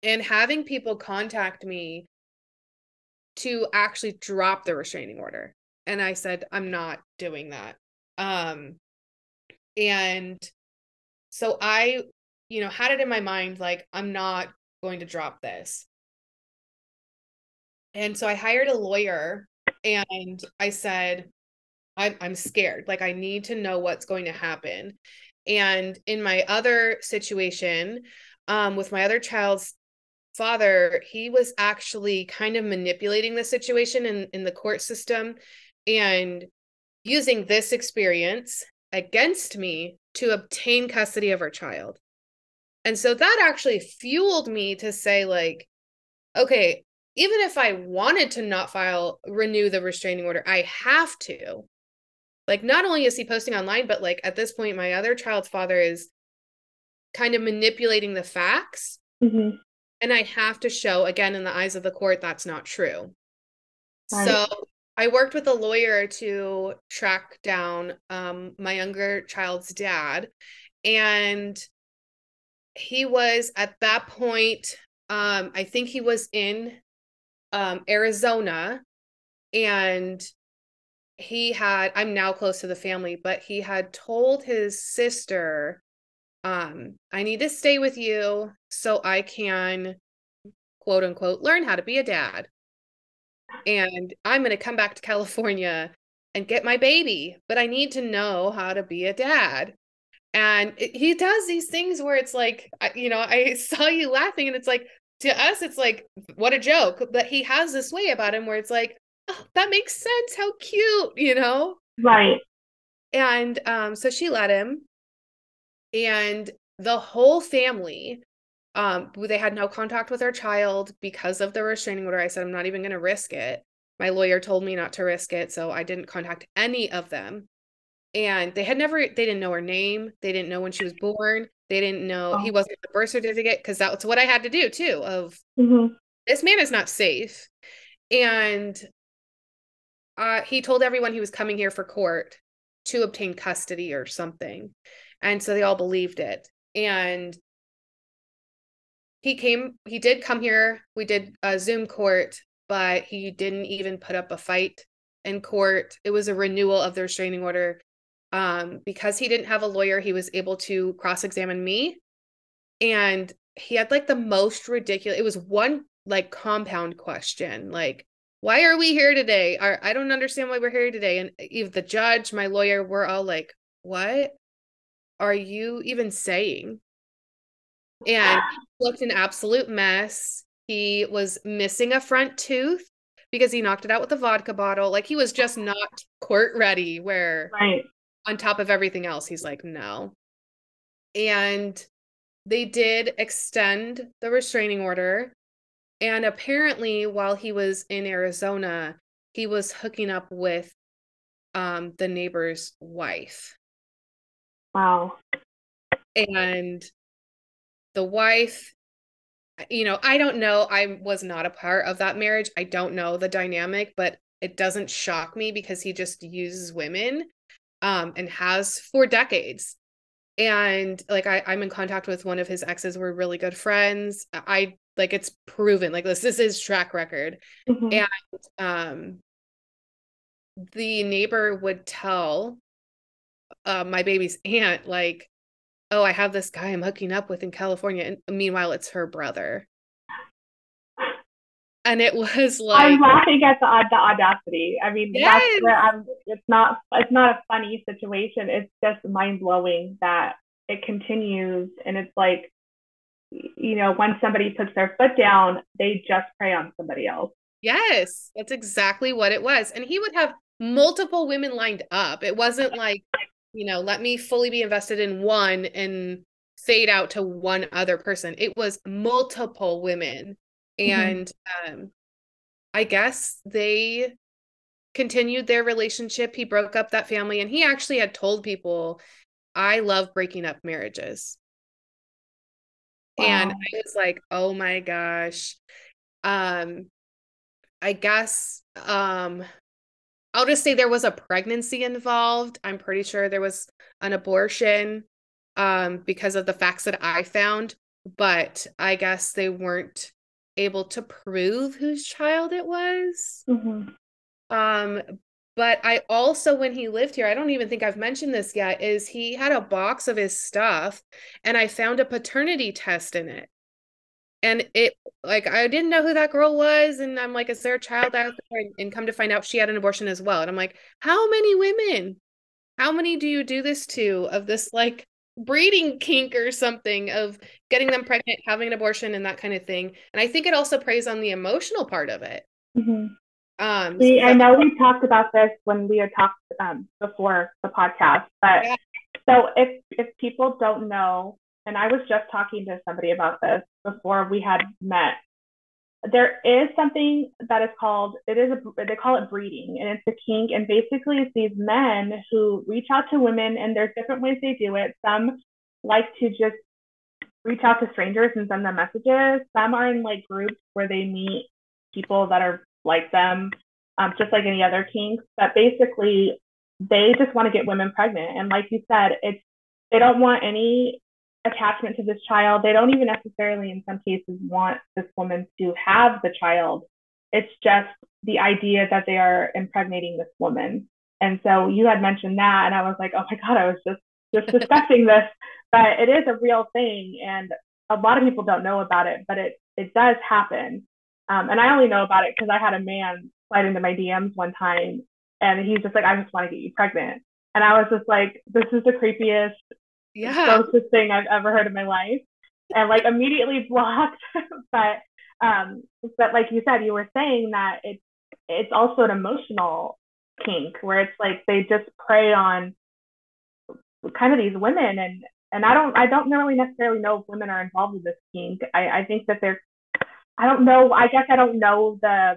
and having people contact me to actually drop the restraining order. And I said, I'm not doing that. Um, and so I, you know, had it in my mind like, I'm not going to drop this. And so I hired a lawyer and I said, I'm, I'm scared. Like, I need to know what's going to happen. And in my other situation, um, with my other child's father, he was actually kind of manipulating the situation in, in the court system and using this experience against me to obtain custody of our child. And so that actually fueled me to say, like, okay, even if I wanted to not file, renew the restraining order, I have to. Like, not only is he posting online, but like at this point, my other child's father is kind of manipulating the facts. Mm-hmm. And I have to show, again, in the eyes of the court, that's not true. Right. So I worked with a lawyer to track down um, my younger child's dad. And he was at that point, um, I think he was in um, Arizona. And he had, I'm now close to the family, but he had told his sister um, I need to stay with you so I can quote unquote learn how to be a dad. And I'm going to come back to California and get my baby, but I need to know how to be a dad. And it, he does these things where it's like, you know, I *laughs* saw you laughing, and it's like, to us, it's like, what a joke. But he has this way about him where it's like, oh, that makes sense. How cute, you know? Right. And um, so she let him and the whole family um they had no contact with our child because of the restraining order. I said i'm not even going to risk it. My lawyer told me not to risk it so i didn't contact any of them. And they had never they didn't know her name they didn't know when she was born they didn't know oh. he wasn't the birth certificate because that's what i had to do too of mm-hmm. this man is not safe. And uh, he told everyone he was coming here for court to obtain custody or something and so they all believed it. And he came, he did come here. We did a Zoom court, but he didn't even put up a fight in court. It was a renewal of the restraining order. Um, because he didn't have a lawyer, he was able to cross examine me. And he had like the most ridiculous, it was one like compound question, like, why are we here today? I don't understand why we're here today. And even the judge, my lawyer, we're all like, what? Are you even saying? And looked an absolute mess. He was missing a front tooth because he knocked it out with a vodka bottle. Like he was just not court ready, where right. on top of everything else, he's like, no. And they did extend the restraining order. And apparently, while he was in Arizona, he was hooking up with um, the neighbor's wife. Wow. And the wife, you know, I don't know. I was not a part of that marriage. I don't know the dynamic, but it doesn't shock me because he just uses women um, and has for decades. And like I, I'm in contact with one of his exes. We're really good friends. I like it's proven like this. This is track record. Mm-hmm. And um, the neighbor would tell uh, my baby's aunt like oh i have this guy i'm hooking up with in california and meanwhile it's her brother. And it was like i'm laughing at the, the audacity. I mean yes. that's where i'm it's not it's not a funny situation. It's just mind-blowing that it continues and it's like you know when somebody puts their foot down they just prey on somebody else. Yes that's exactly what it was. And he would have multiple women lined up. It wasn't like you know, let me fully be invested in one and fade out to one other person. It was multiple women. Mm-hmm. And mm-hmm. um I guess they continued their relationship. He broke up that family and he actually had told people, I love breaking up marriages. Wow. And I was like, oh my gosh. Um, I guess um I'll just say there was a pregnancy involved. I'm pretty sure there was an abortion um because of the facts that I found, but I guess they weren't able to prove whose child it was. Mm-hmm. Um, but I also, when he lived here, I don't even think I've mentioned this yet, is he had a box of his stuff and I found a paternity test in it. And it, like, I didn't know who that girl was. And I'm like, is there a child out there? And, and come to find out she had an abortion as well. And I'm like, how many women? How many do you do this to of this, like, breeding kink or something of getting them pregnant, having an abortion, and that kind of thing. And I think it also preys on the emotional part of it. Mm-hmm. Um, we, so- I know we talked about this when we had talked um, before the podcast, but yeah. so if if people don't know, and I was just talking to somebody about this before we had met. There is something that is called it is a they call it breeding and it's a kink and basically it's these men who reach out to women and there's different ways they do it. Some like to just reach out to strangers and send them messages. Some are in like groups where they meet people that are like them, um, just like any other kinks. But basically, they just want to get women pregnant. And like you said, it's they don't want any attachment to this child. They don't even necessarily, in some cases, want this woman to have the child. It's just the idea that they are impregnating this woman. And so you had mentioned that, and I was like, oh my god, I was just just *laughs* discussing this, but it is a real thing, and a lot of people don't know about it, but it it does happen. Um, and I only know about it because I had a man slide into my DMs one time and he's just like, I just want to get you pregnant. And I was just like, this is the creepiest, yeah. grossest thing I've ever heard in my life. And like immediately *laughs* blocked. but um, but like you said, you were saying that it's it's also an emotional kink where it's like they just prey on kind of these women and and I don't I don't really necessarily know if women are involved with this kink. I, I think that they're I don't know. I guess I don't know the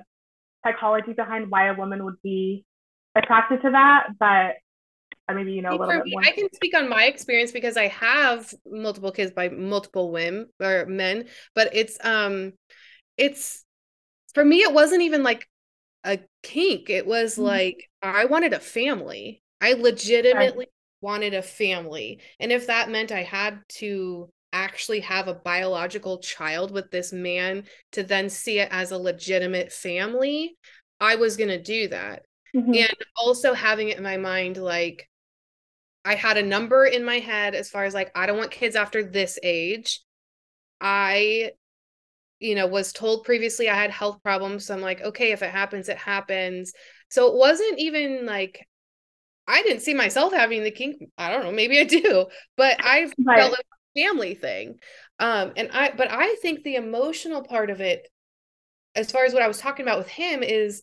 psychology behind why a woman would be attracted to that, but maybe you know a little bit more. I can speak on my experience because I have multiple kids by multiple women or men, but it's um it's for me it wasn't even like a kink. It was mm-hmm. like I wanted a family. I legitimately wanted a family. And if that meant I had to actually have a biological child with this man to then see it as a legitimate family, I was going to do that. Mm-hmm. And also having it in my mind, like, I had a number in my head as far as like, I don't want kids after this age. I, you know, was told previously I had health problems. So I'm like, okay, if it happens, it happens. So it wasn't even like, I didn't see myself having the kink. I don't know, maybe I do, but I *laughs* right. felt family thing. Um, and I, but I think the emotional part of it, as far as what I was talking about with him, is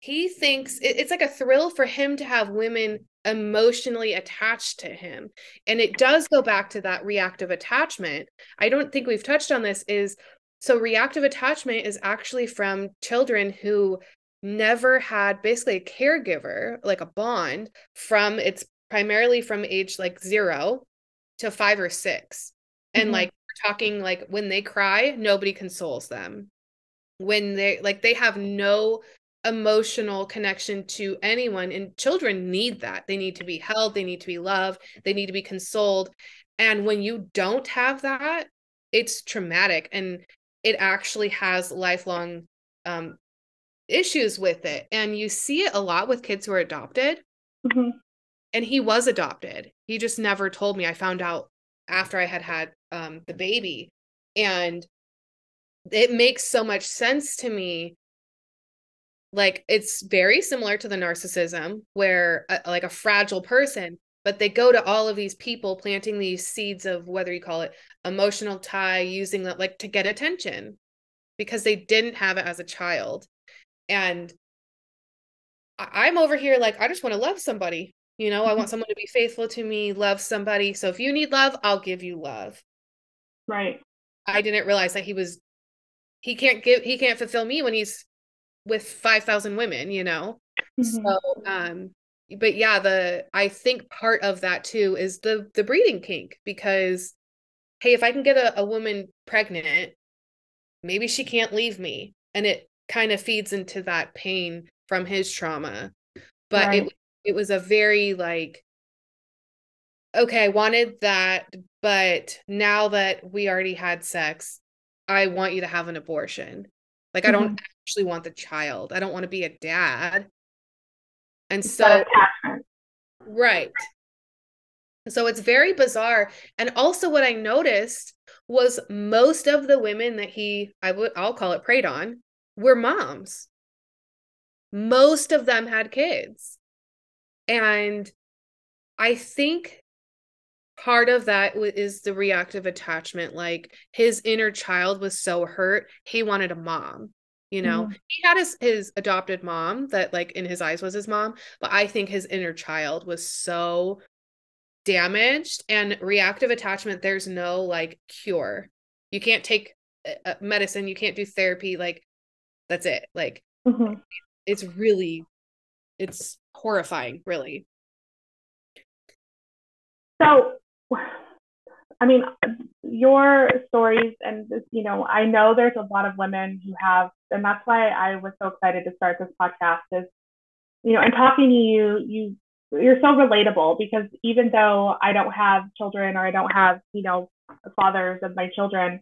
he thinks it, it's like a thrill for him to have women emotionally attached to him. And it does go back to that reactive attachment. I don't think we've touched on this is so reactive attachment is actually from children who never had basically a caregiver, like a bond from it's primarily from age like 0 to five or 6 and mm-hmm. like talking like when they cry nobody consoles them when they like they have no emotional connection to anyone and children need that they need to be held they need to be loved they need to be consoled and when you don't have that it's traumatic and it actually has lifelong um, issues with it and you see it a lot with kids who are adopted mm-hmm and he was adopted. He just never told me. I found out after I had had um, the baby, and it makes so much sense to me. Like it's very similar to the narcissism, where a, like a fragile person, but they go to all of these people planting these seeds of whether you call it emotional tie, using that like to get attention because they didn't have it as a child, and I'm over here like I just want to love somebody. You know, I want mm-hmm. someone to be faithful to me, love somebody. So if you need love, I'll give you love. Right. I didn't realize that he was he can't give he can't fulfill me when he's with 5000 women, you know. Mm-hmm. So um but yeah, the I think part of that too is the the breeding kink because hey, if I can get a, a woman pregnant, maybe she can't leave me. And it kind of feeds into that pain from his trauma. But right. it it was a very like okay, I wanted that, but now that we already had sex, I want you to have an abortion. Like mm-hmm. I don't mm-hmm. actually want the child. I don't want to be a dad. And so right. So it's very bizarre. And also what I noticed was most of the women that he I would I'll call it preyed on were moms. Most of them had kids. And I think part of that is the reactive attachment like his inner child was so hurt he wanted a mom you know mm-hmm. he had his his adopted mom that like in his eyes was his mom but i think his inner child was so damaged and reactive attachment there's no like cure you can't take uh, medicine you can't do therapy like that's it like mm-hmm. it's really it's horrifying really so I mean, your stories, and you know, I know there's a lot of women who have, and that's why I was so excited to start this podcast. Is you know, and talking to you, you you're so relatable because even though I don't have children or I don't have you know fathers of my children,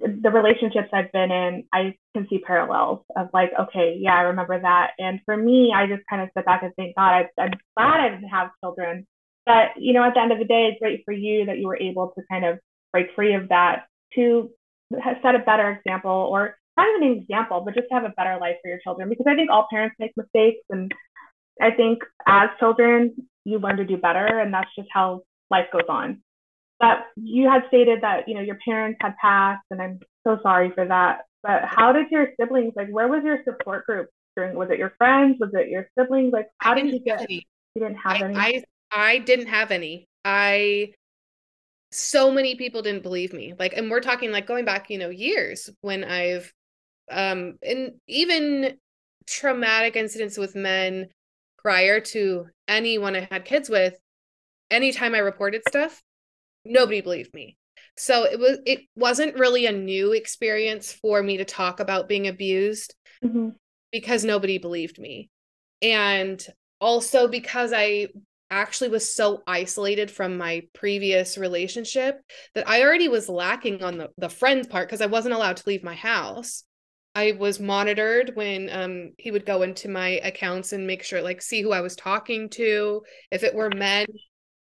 the relationships I've been in, I can see parallels of like, okay, yeah, I remember that. And for me, I just kind of sit back and think, God, I, I'm glad I didn't have children but you know at the end of the day it's great for you that you were able to kind of break free of that to set a better example or not even an example but just have a better life for your children. Because i think all parents make mistakes and i think as children you learn to do better and that's just how life goes on. But you had stated that you know your parents had passed and i'm so sorry for that. But how did your siblings like where was your support group during was it your friends? Was it your siblings? Like how did you get you didn't have I, any I I didn't have any. I so many people didn't believe me. Like and we're talking like going back, you know, years when I've um and even traumatic incidents with men prior to anyone I had kids with, anytime I reported stuff, nobody believed me. So it was it wasn't really a new experience for me to talk about being abused mm-hmm. because nobody believed me. And also because I actually was so isolated from my previous relationship that I already was lacking on the, the friend part because I wasn't allowed to leave my house. I was monitored when um, he would go into my accounts and make sure, like, see who I was talking to. If it were men,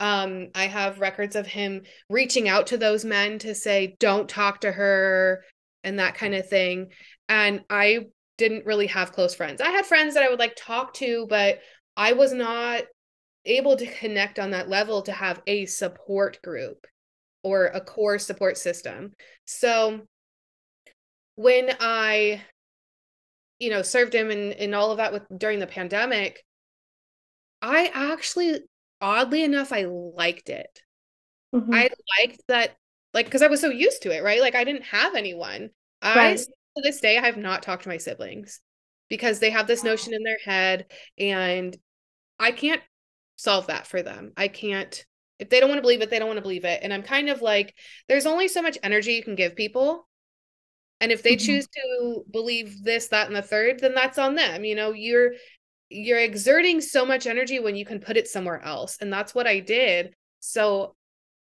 um, I have records of him reaching out to those men to say, don't talk to her and that kind of thing. And I didn't really have close friends. I had friends that I would like talk to, but I was not able to connect on that level to have a support group or a core support system. So when I, you know, served him and, and all of that with during the pandemic, I actually, oddly enough, I liked it. Mm-hmm. I liked that, like, because I was so used to it, right? Like, I didn't have anyone. Right. I, to this day, I have not talked to my siblings because they have this notion in their head and I can't solve that for them. I can't if they don't want to believe it, they don't want to believe it. And I'm kind of like there's only so much energy you can give people. And if they mm-hmm. choose to believe this, that, and the third, then that's on them. You know, you're you're exerting so much energy when you can put it somewhere else. And that's what I did. So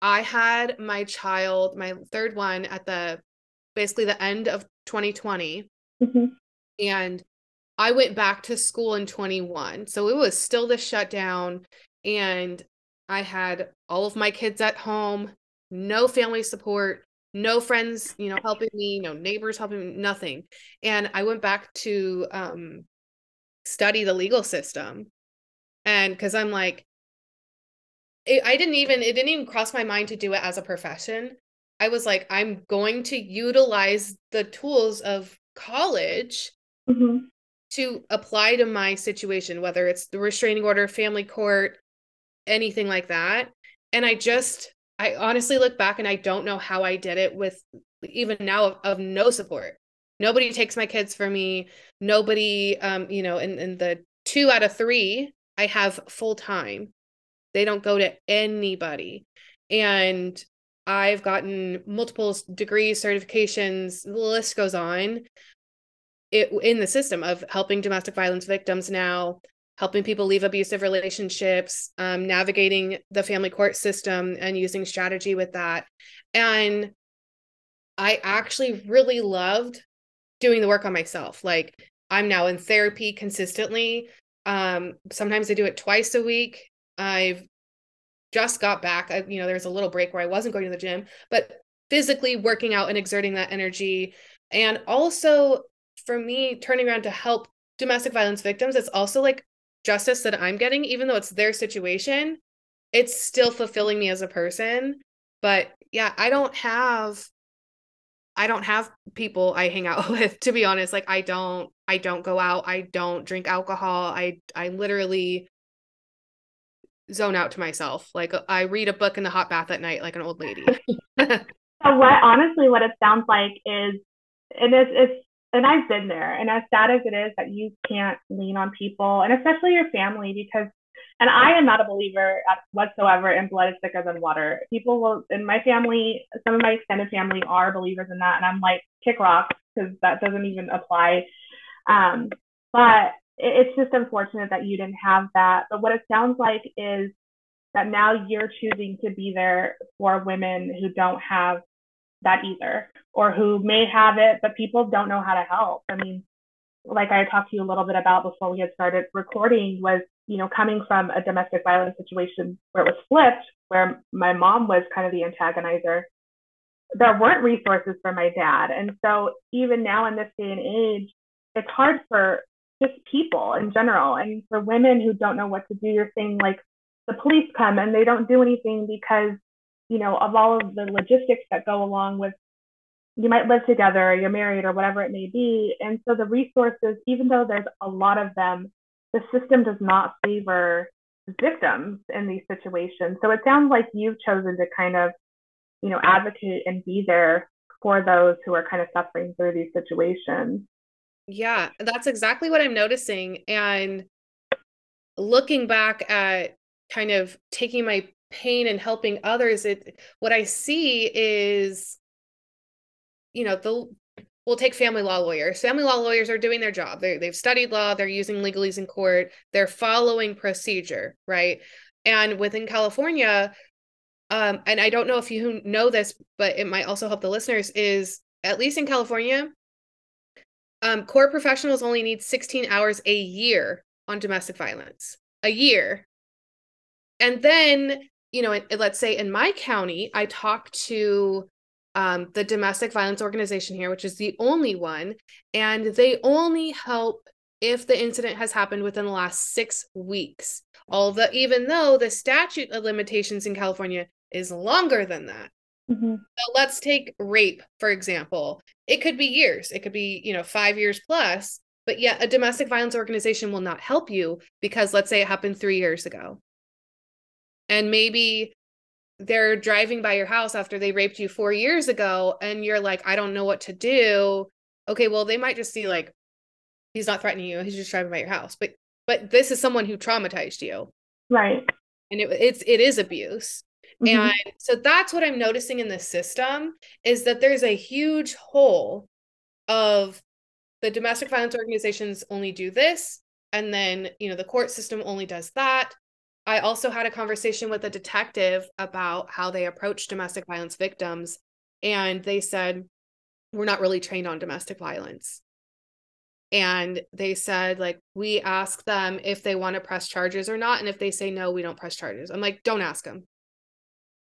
I had my child, my third one, at the basically the end of 2020. Mm-hmm. And I went back to school in 21. So it was still the shutdown. And I had all of my kids at home, no family support, no friends, you know, helping me, no neighbors helping me, nothing. And I went back to um, study the legal system. And because I'm like, it, I didn't even, it didn't even cross my mind to do it as a profession. I was like, I'm going to utilize the tools of college mm-hmm to apply to my situation, whether it's the restraining order, family court, anything like that. And I just, I honestly look back and I don't know how I did it with even now of, of no support. Nobody takes my kids for me. Nobody, um, you know, in, in the two out of three I have full time. They don't go to anybody. And I've gotten multiple degrees, certifications, the list goes on. It in the system of helping domestic violence victims now, helping people leave abusive relationships, um, navigating the family court system and using strategy with that. And I actually really loved doing the work on myself. Like I'm now in therapy consistently. Um, sometimes I do it twice a week. I've just got back. I, you know, there's a little break where I wasn't going to the gym, but physically working out and exerting that energy. And also for me, turning around to help domestic violence victims, it's also like justice that I'm getting, even though it's their situation, it's still fulfilling me as a person. But yeah, I don't have I don't have people I hang out *laughs* with to be honest. Like I don't I don't go out, I don't drink alcohol. I I literally zone out to myself. Like I read a book in the hot bath at night like an old lady. *laughs* so what honestly what it sounds like is and it's it's and I've been there and as sad as it is that you can't lean on people and especially your family because and I am not a believer whatsoever in blood is thicker than water. People will, in my family, some of my extended family are believers in that. And I'm like, kick rocks, because that doesn't even apply. Um, but it's just unfortunate that you didn't have that. But what it sounds like is that now you're choosing to be there for women who don't have that either, or who may have it, but people don't know how to help. I mean, like I talked to you a little bit about before we had started recording, was you know, coming from a domestic violence situation where it was flipped, where my mom was kind of the antagonizer, there weren't resources for my dad. And so even now in this day and age, it's hard for just people in general and for women who don't know what to do. You're saying like the police come and they don't do anything because, you know, of all of the logistics that go along with you might live together, you're married, or whatever it may be. And so the resources, even though there's a lot of them, the system does not favor victims in these situations. So it sounds like you've chosen to kind of, you know, advocate and be there for those who are kind of suffering through these situations. Yeah, that's exactly what I'm noticing. And looking back at kind of taking my pain and helping others, it what I see is, you know, the we'll take family law lawyers. Family law lawyers are doing their job. They they've studied law, they're using legalese in court, they're following procedure, right? And within California, um, and I don't know if you know this, but it might also help the listeners, is at least in California, um, court professionals only need 16 hours a year on domestic violence. A year. And then, you know, let's say in my county, I talked to um, the domestic violence organization here, which is the only one, and they only help if the incident has happened within the last six weeks. Although, even though the statute of limitations in California is longer than that. Mm-hmm. So let's take rape, for example. It could be years, it could be, you know, five years plus, but yet a domestic violence organization will not help you because let's say it happened three years ago. And maybe they're driving by your house after they raped you four years ago and you're like i don't know what to do. Okay well they might just see like he's not threatening you he's just driving by your house but but this is someone who traumatized you. Right. And it, it's it is abuse. Mm-hmm. and so that's what i'm noticing in the system is that there's a huge hole of the domestic violence organizations only do this and then you know the court system only does that I also had a conversation with a detective about how they approach domestic violence victims. And they said, We're not really trained on domestic violence. And they said, like, we ask them if they want to press charges or not. And if they say no, we don't press charges. I'm like, don't ask them.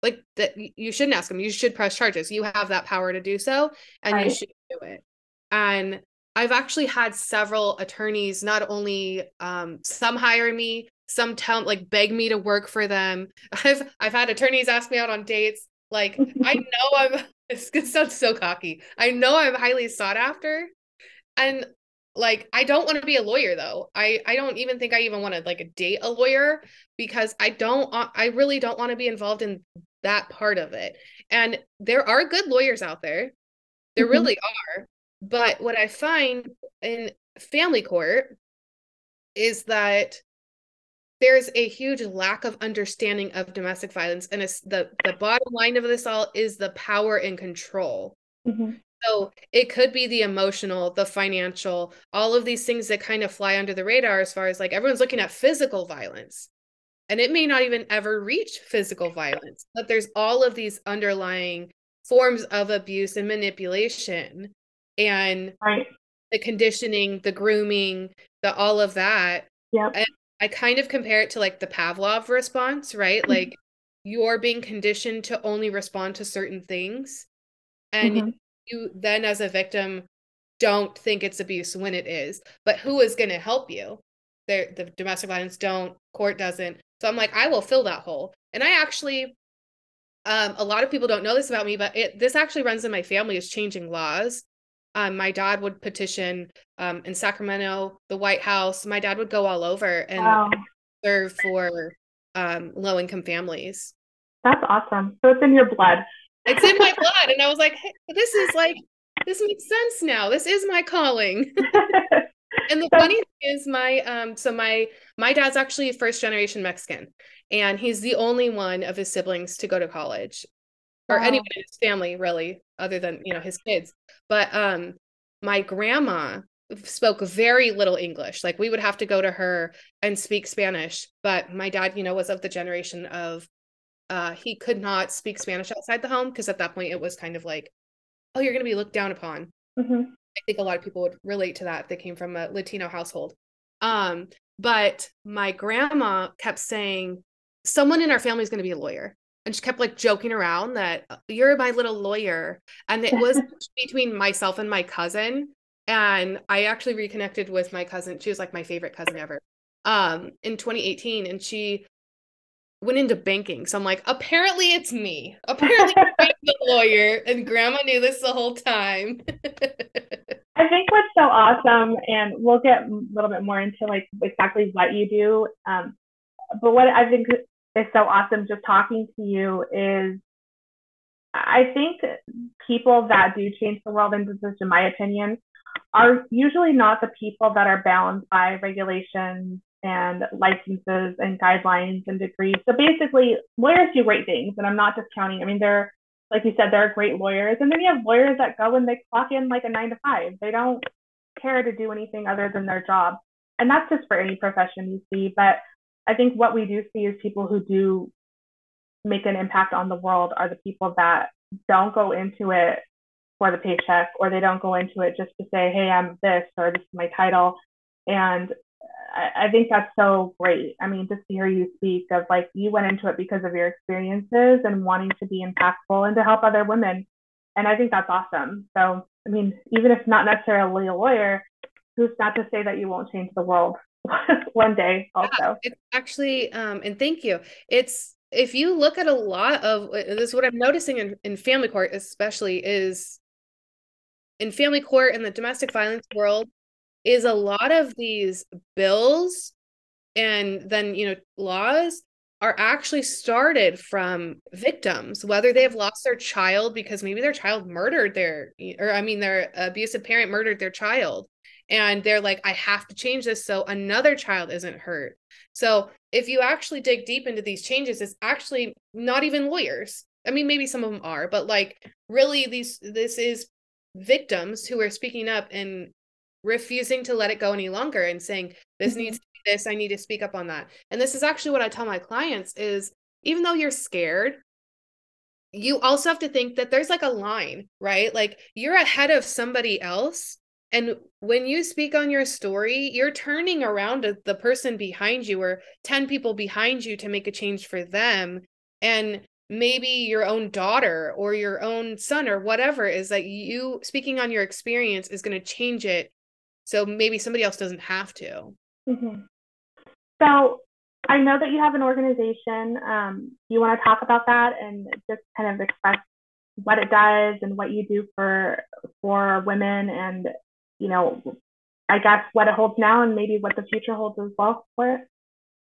Like that you shouldn't ask them. You should press charges. You have that power to do so and right. you should do it. And I've actually had several attorneys not only um, some hire me, some tell like beg me to work for them. *laughs* I've I've had attorneys ask me out on dates. Like I *laughs* know I'm *laughs* this sounds so cocky. I know I'm highly sought after. And like I don't want to be a lawyer though. I I don't even think I even want to like date a lawyer because I don't I really don't want to be involved in that part of it. And there are good lawyers out there. There mm-hmm. really are. But what I find in family court is that there's a huge lack of understanding of domestic violence and it's the the bottom line of this all is the power and control mm-hmm. so it could be the emotional the financial all of these things that kind of fly under the radar as far as like everyone's looking at physical violence and it may not even ever reach physical violence but there's all of these underlying forms of abuse and manipulation and right. the conditioning the grooming the all of that yeah I kind of compare it to like the Pavlov response, right? Mm-hmm. Like you're being conditioned to only respond to certain things. And mm-hmm. you then, as a victim, don't think it's abuse when it is. But who is going to help you? They're, the domestic violence don't, court doesn't. So I'm like, I will fill that hole. And I actually, um, a lot of people don't know this about me, but it, this actually runs in my family is changing laws um, my dad would petition um, in Sacramento, the White House. My dad would go all over and wow. serve for um, low income families. That's awesome. So it's in your blood. It's in my blood. And I was like, hey, this is like, this makes sense now. This is my calling. *laughs* and the funny thing is my um so my my dad's actually first generation Mexican and he's the only one of his siblings to go to college or wow. anyone in his family really other than you know his kids. But um my grandma spoke very little english. Like we would have to go to her and speak spanish but my dad you know was of the generation of uh he could not speak spanish outside the home because at that point it was kind of like oh you're going to be looked down upon. Mm-hmm. i think a lot of people would relate to that if they came from a latino household. Um but my grandma kept saying someone in our family is going to be a lawyer and she kept like joking around that uh, you're my little lawyer and it was *laughs* between myself and my cousin and i actually reconnected with my cousin she was like my favorite cousin ever um in 2018 and she went into banking so i'm like apparently it's me. Apparently *laughs* i'm the lawyer and grandma knew this the whole time. *laughs* I think what's so awesome and we'll get a little bit more into like exactly what you do um but what i think is so awesome just talking to you is I think people that do change the world and in business, in my opinion, are usually not the people that are bound by regulations and licenses and guidelines and degrees. So basically, lawyers do great things, and I'm not discounting. I mean, they're like you said, they're great lawyers, and then you have lawyers that go and they clock in like a nine to five. They don't care to do anything other than their job, and that's just for any profession you see. But I think what we do see is people who do make an impact on the world are the people that don't go into it for the paycheck or they don't go into it just to say, hey, I'm this or this is my title. And I, think that's so great. I mean, just to hear you speak of like you went into it because of your experiences and wanting to be impactful and to help other women. And I think that's awesome. So, I mean, even if not necessarily a lawyer, who's not to say that you won't change the world *laughs* one day also. Yeah, it's actually, um, and thank you. It's if you look at a lot of uh, this is what I'm noticing in, in family court, especially is in family court in the domestic violence world, is a lot of these bills and then you know laws are actually started from victims whether they have lost their child because maybe their child murdered their or i mean their abusive parent murdered their child and they're like i have to change this so another child isn't hurt. So if you actually dig deep into these changes it's actually not even lawyers. I mean maybe some of them are but like really these this is victims who are speaking up and refusing to let it go any longer and saying this mm-hmm. needs to be this. I need to speak up on that. And this is actually what i tell my clients is even though you're scared you also have to think that there's like a line right? Like you're ahead of somebody else and when you speak on your story, you're turning around to the person behind you or 10 people behind you to make a change for them. And maybe your own daughter or your own son or whatever is that you speaking on your experience is going to change it. So maybe somebody else doesn't have to. Mm-hmm. So I know that you have an organization. Um, you want to talk about that and just kind of express what it does and what you do for for women and you know, I guess what it holds now and maybe what the future holds as well for it?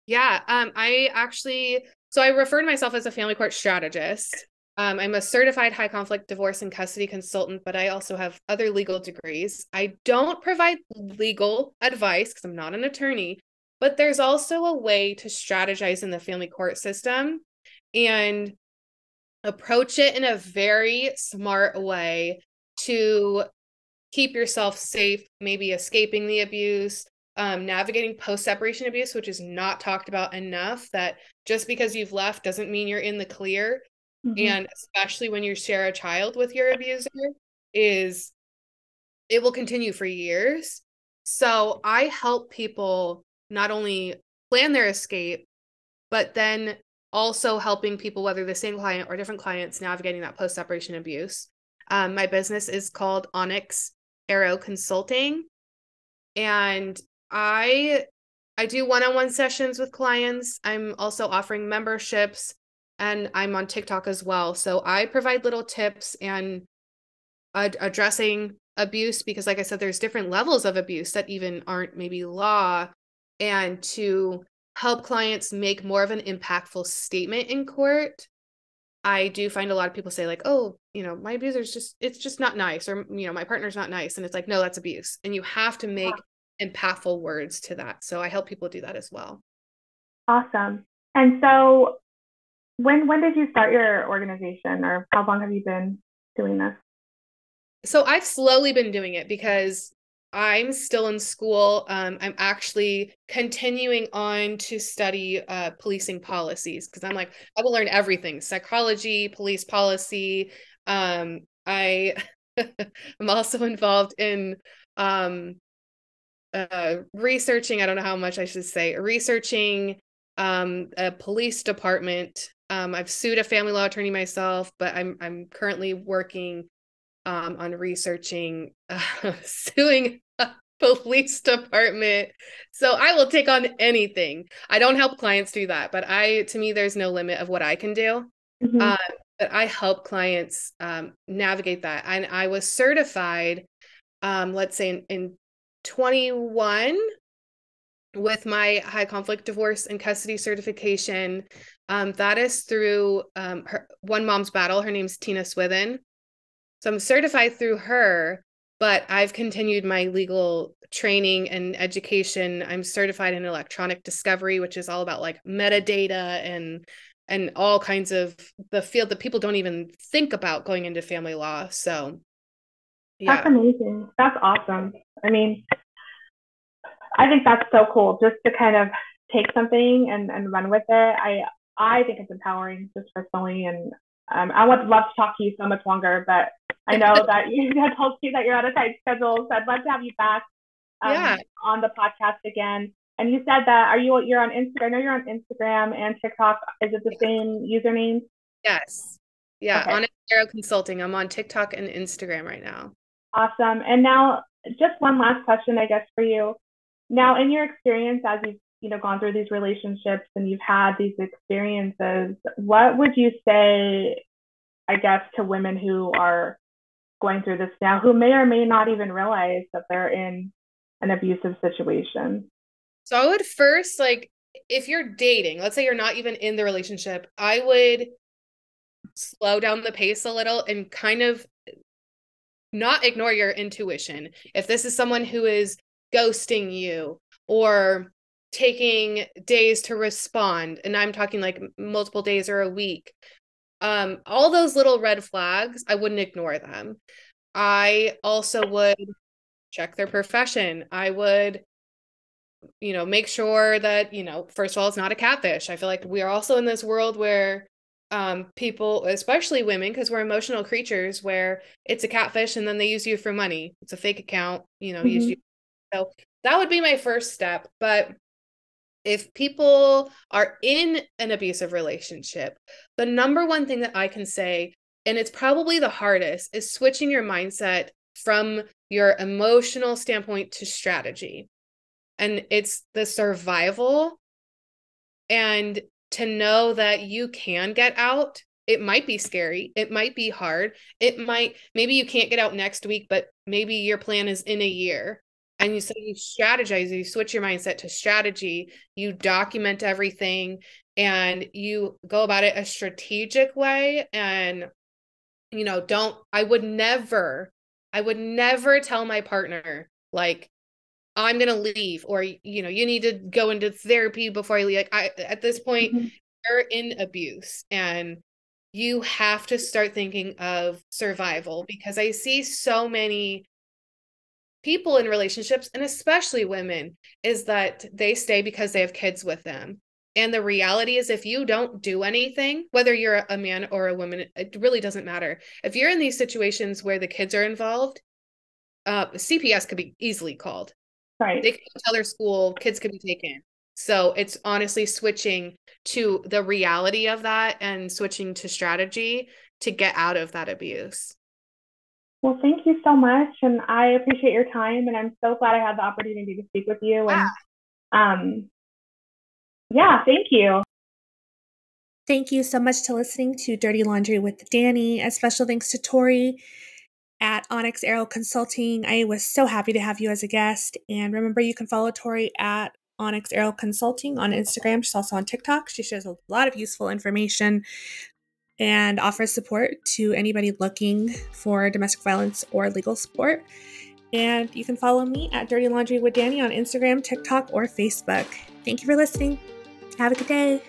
Yeah, um, I actually, so I refer to myself as a family court strategist. Um, I'm a certified high conflict divorce and custody consultant, but I also have other legal degrees. I don't provide legal advice because I'm not an attorney, but there's also a way to strategize in the family court system and approach it in a very smart way to keep yourself safe, maybe escaping the abuse, um, navigating post separation abuse, which is not talked about enough. That just because you've left doesn't mean you're in the clear. Mm-hmm. And especially when you share a child with your abuser, is it will continue for years. So I help people not only plan their escape, but then also helping people, whether the same client or different clients, navigating that post separation abuse. Um, my business is called Onyx Arrow Consulting, and I I do one-on-one sessions with clients. I'm also offering memberships, and I'm on TikTok as well. So I provide little tips and ad- addressing abuse because, like I said, there's different levels of abuse that even aren't maybe law, and to help clients make more of an impactful statement in court i do find a lot of people say like oh you know my abuser's just it's just not nice or you know my partner's not nice and it's like no that's abuse and you have to make yeah. impactful words to that so i help people do that as well awesome and so when when did you start your organization or how long have you been doing this so i've slowly been doing it because I'm still in school. Um, I'm actually continuing on to study uh, policing policies because I'm like, I will learn everything psychology, police policy. Um, I *laughs* am also involved in um, uh, researching, I don't know how much I should say, researching um, a police department. Um, I've sued a family law attorney myself, but I'm I'm currently working um, on researching *laughs* uh, suing a police department. So I will take on anything. I don't help clients do that, but I, to me, there's no limit of what I can do. Mm-hmm. Uh, but I help clients um, navigate that. And I was certified, um, let's say in, in 21 with my high conflict divorce and custody certification. Um, that is through um, her, One Mom's Battle. Her name's Tina Swithin. So I'm certified through her, but I've continued my legal training and education. I'm certified in electronic discovery, which is all about like metadata and and all kinds of the field that people don't even think about going into family law. So yeah. That's amazing. That's awesome. I mean, I think that's so cool just to kind of take something and, and run with it. I I think it's empowering just personally and um, I would love to talk to you so much longer, but I know that you had told me that you're on a tight schedule, so I'd love to have you back um, yeah. on the podcast again. And you said that are you you're on Instagram? I know you're on Instagram and TikTok. Is it the same username? Yes. Yeah, okay. Onyx Arrow Consulting. I'm on TikTok and Instagram right now. Awesome. And now, just one last question, I guess, for you. Now, in your experience as you've you know gone through these relationships and you've had these experiences, what would you say, I guess, to women who are going through this now who may or may not even realize that they're in an abusive situation? So I would first like if you're dating, let's say you're not even in the relationship, I would slow down the pace a little and kind of not ignore your intuition. If this is someone who is ghosting you or taking days to respond, and I'm talking like multiple days or a week, um all those little red flags i wouldn't ignore them. I also would check their profession. I would you know make sure that you know first of all it's not a catfish. I feel like we are also in this world where um people especially women because we're emotional creatures where it's a catfish and then they use you for money. It's a fake account you know mm-hmm. use you. So that would be my first step but if people are in an abusive relationship, the number one thing that I can say, and it's probably the hardest, is switching your mindset from your emotional standpoint to strategy. And it's the survival and to know that you can get out. It might be scary. It might be hard. It might, maybe you can't get out next week, but maybe your plan is in a year and you so you strategize you switch your mindset to strategy you document everything and you go about it a strategic way and you know don't i would never i would never tell my partner like I'm going to leave or you know, you need to go into therapy before I leave. Like I at this point mm-hmm. you're in abuse and you have to start thinking of survival because I see so many people in relationships and especially women is that they stay because they have kids with them. And the reality is if you don't do anything whether you're a man or a woman it really doesn't matter. If you're in these situations where the kids are involved uh, cps could be easily called. Right. They can tell their school kids could be taken. So it's honestly switching to the reality of that and switching to strategy to get out of that abuse well, thank you so much. And I appreciate your time. And I'm so glad I had the opportunity to speak with you. And um, yeah, thank you. Thank you so much to listening to Dirty Laundry with Danny. A special thanks to Tori at Onyx Arrow Consulting. I was so happy to have you as a guest. And remember, you can follow Tori at Onyx Arrow Consulting on Instagram. She's also on TikTok. She shares a lot of useful information and offers support to anybody looking for domestic violence or legal support. And you can follow me at Dirty Laundry with Danny on Instagram, TikTok, or Facebook. Thank you for listening. Have a good day.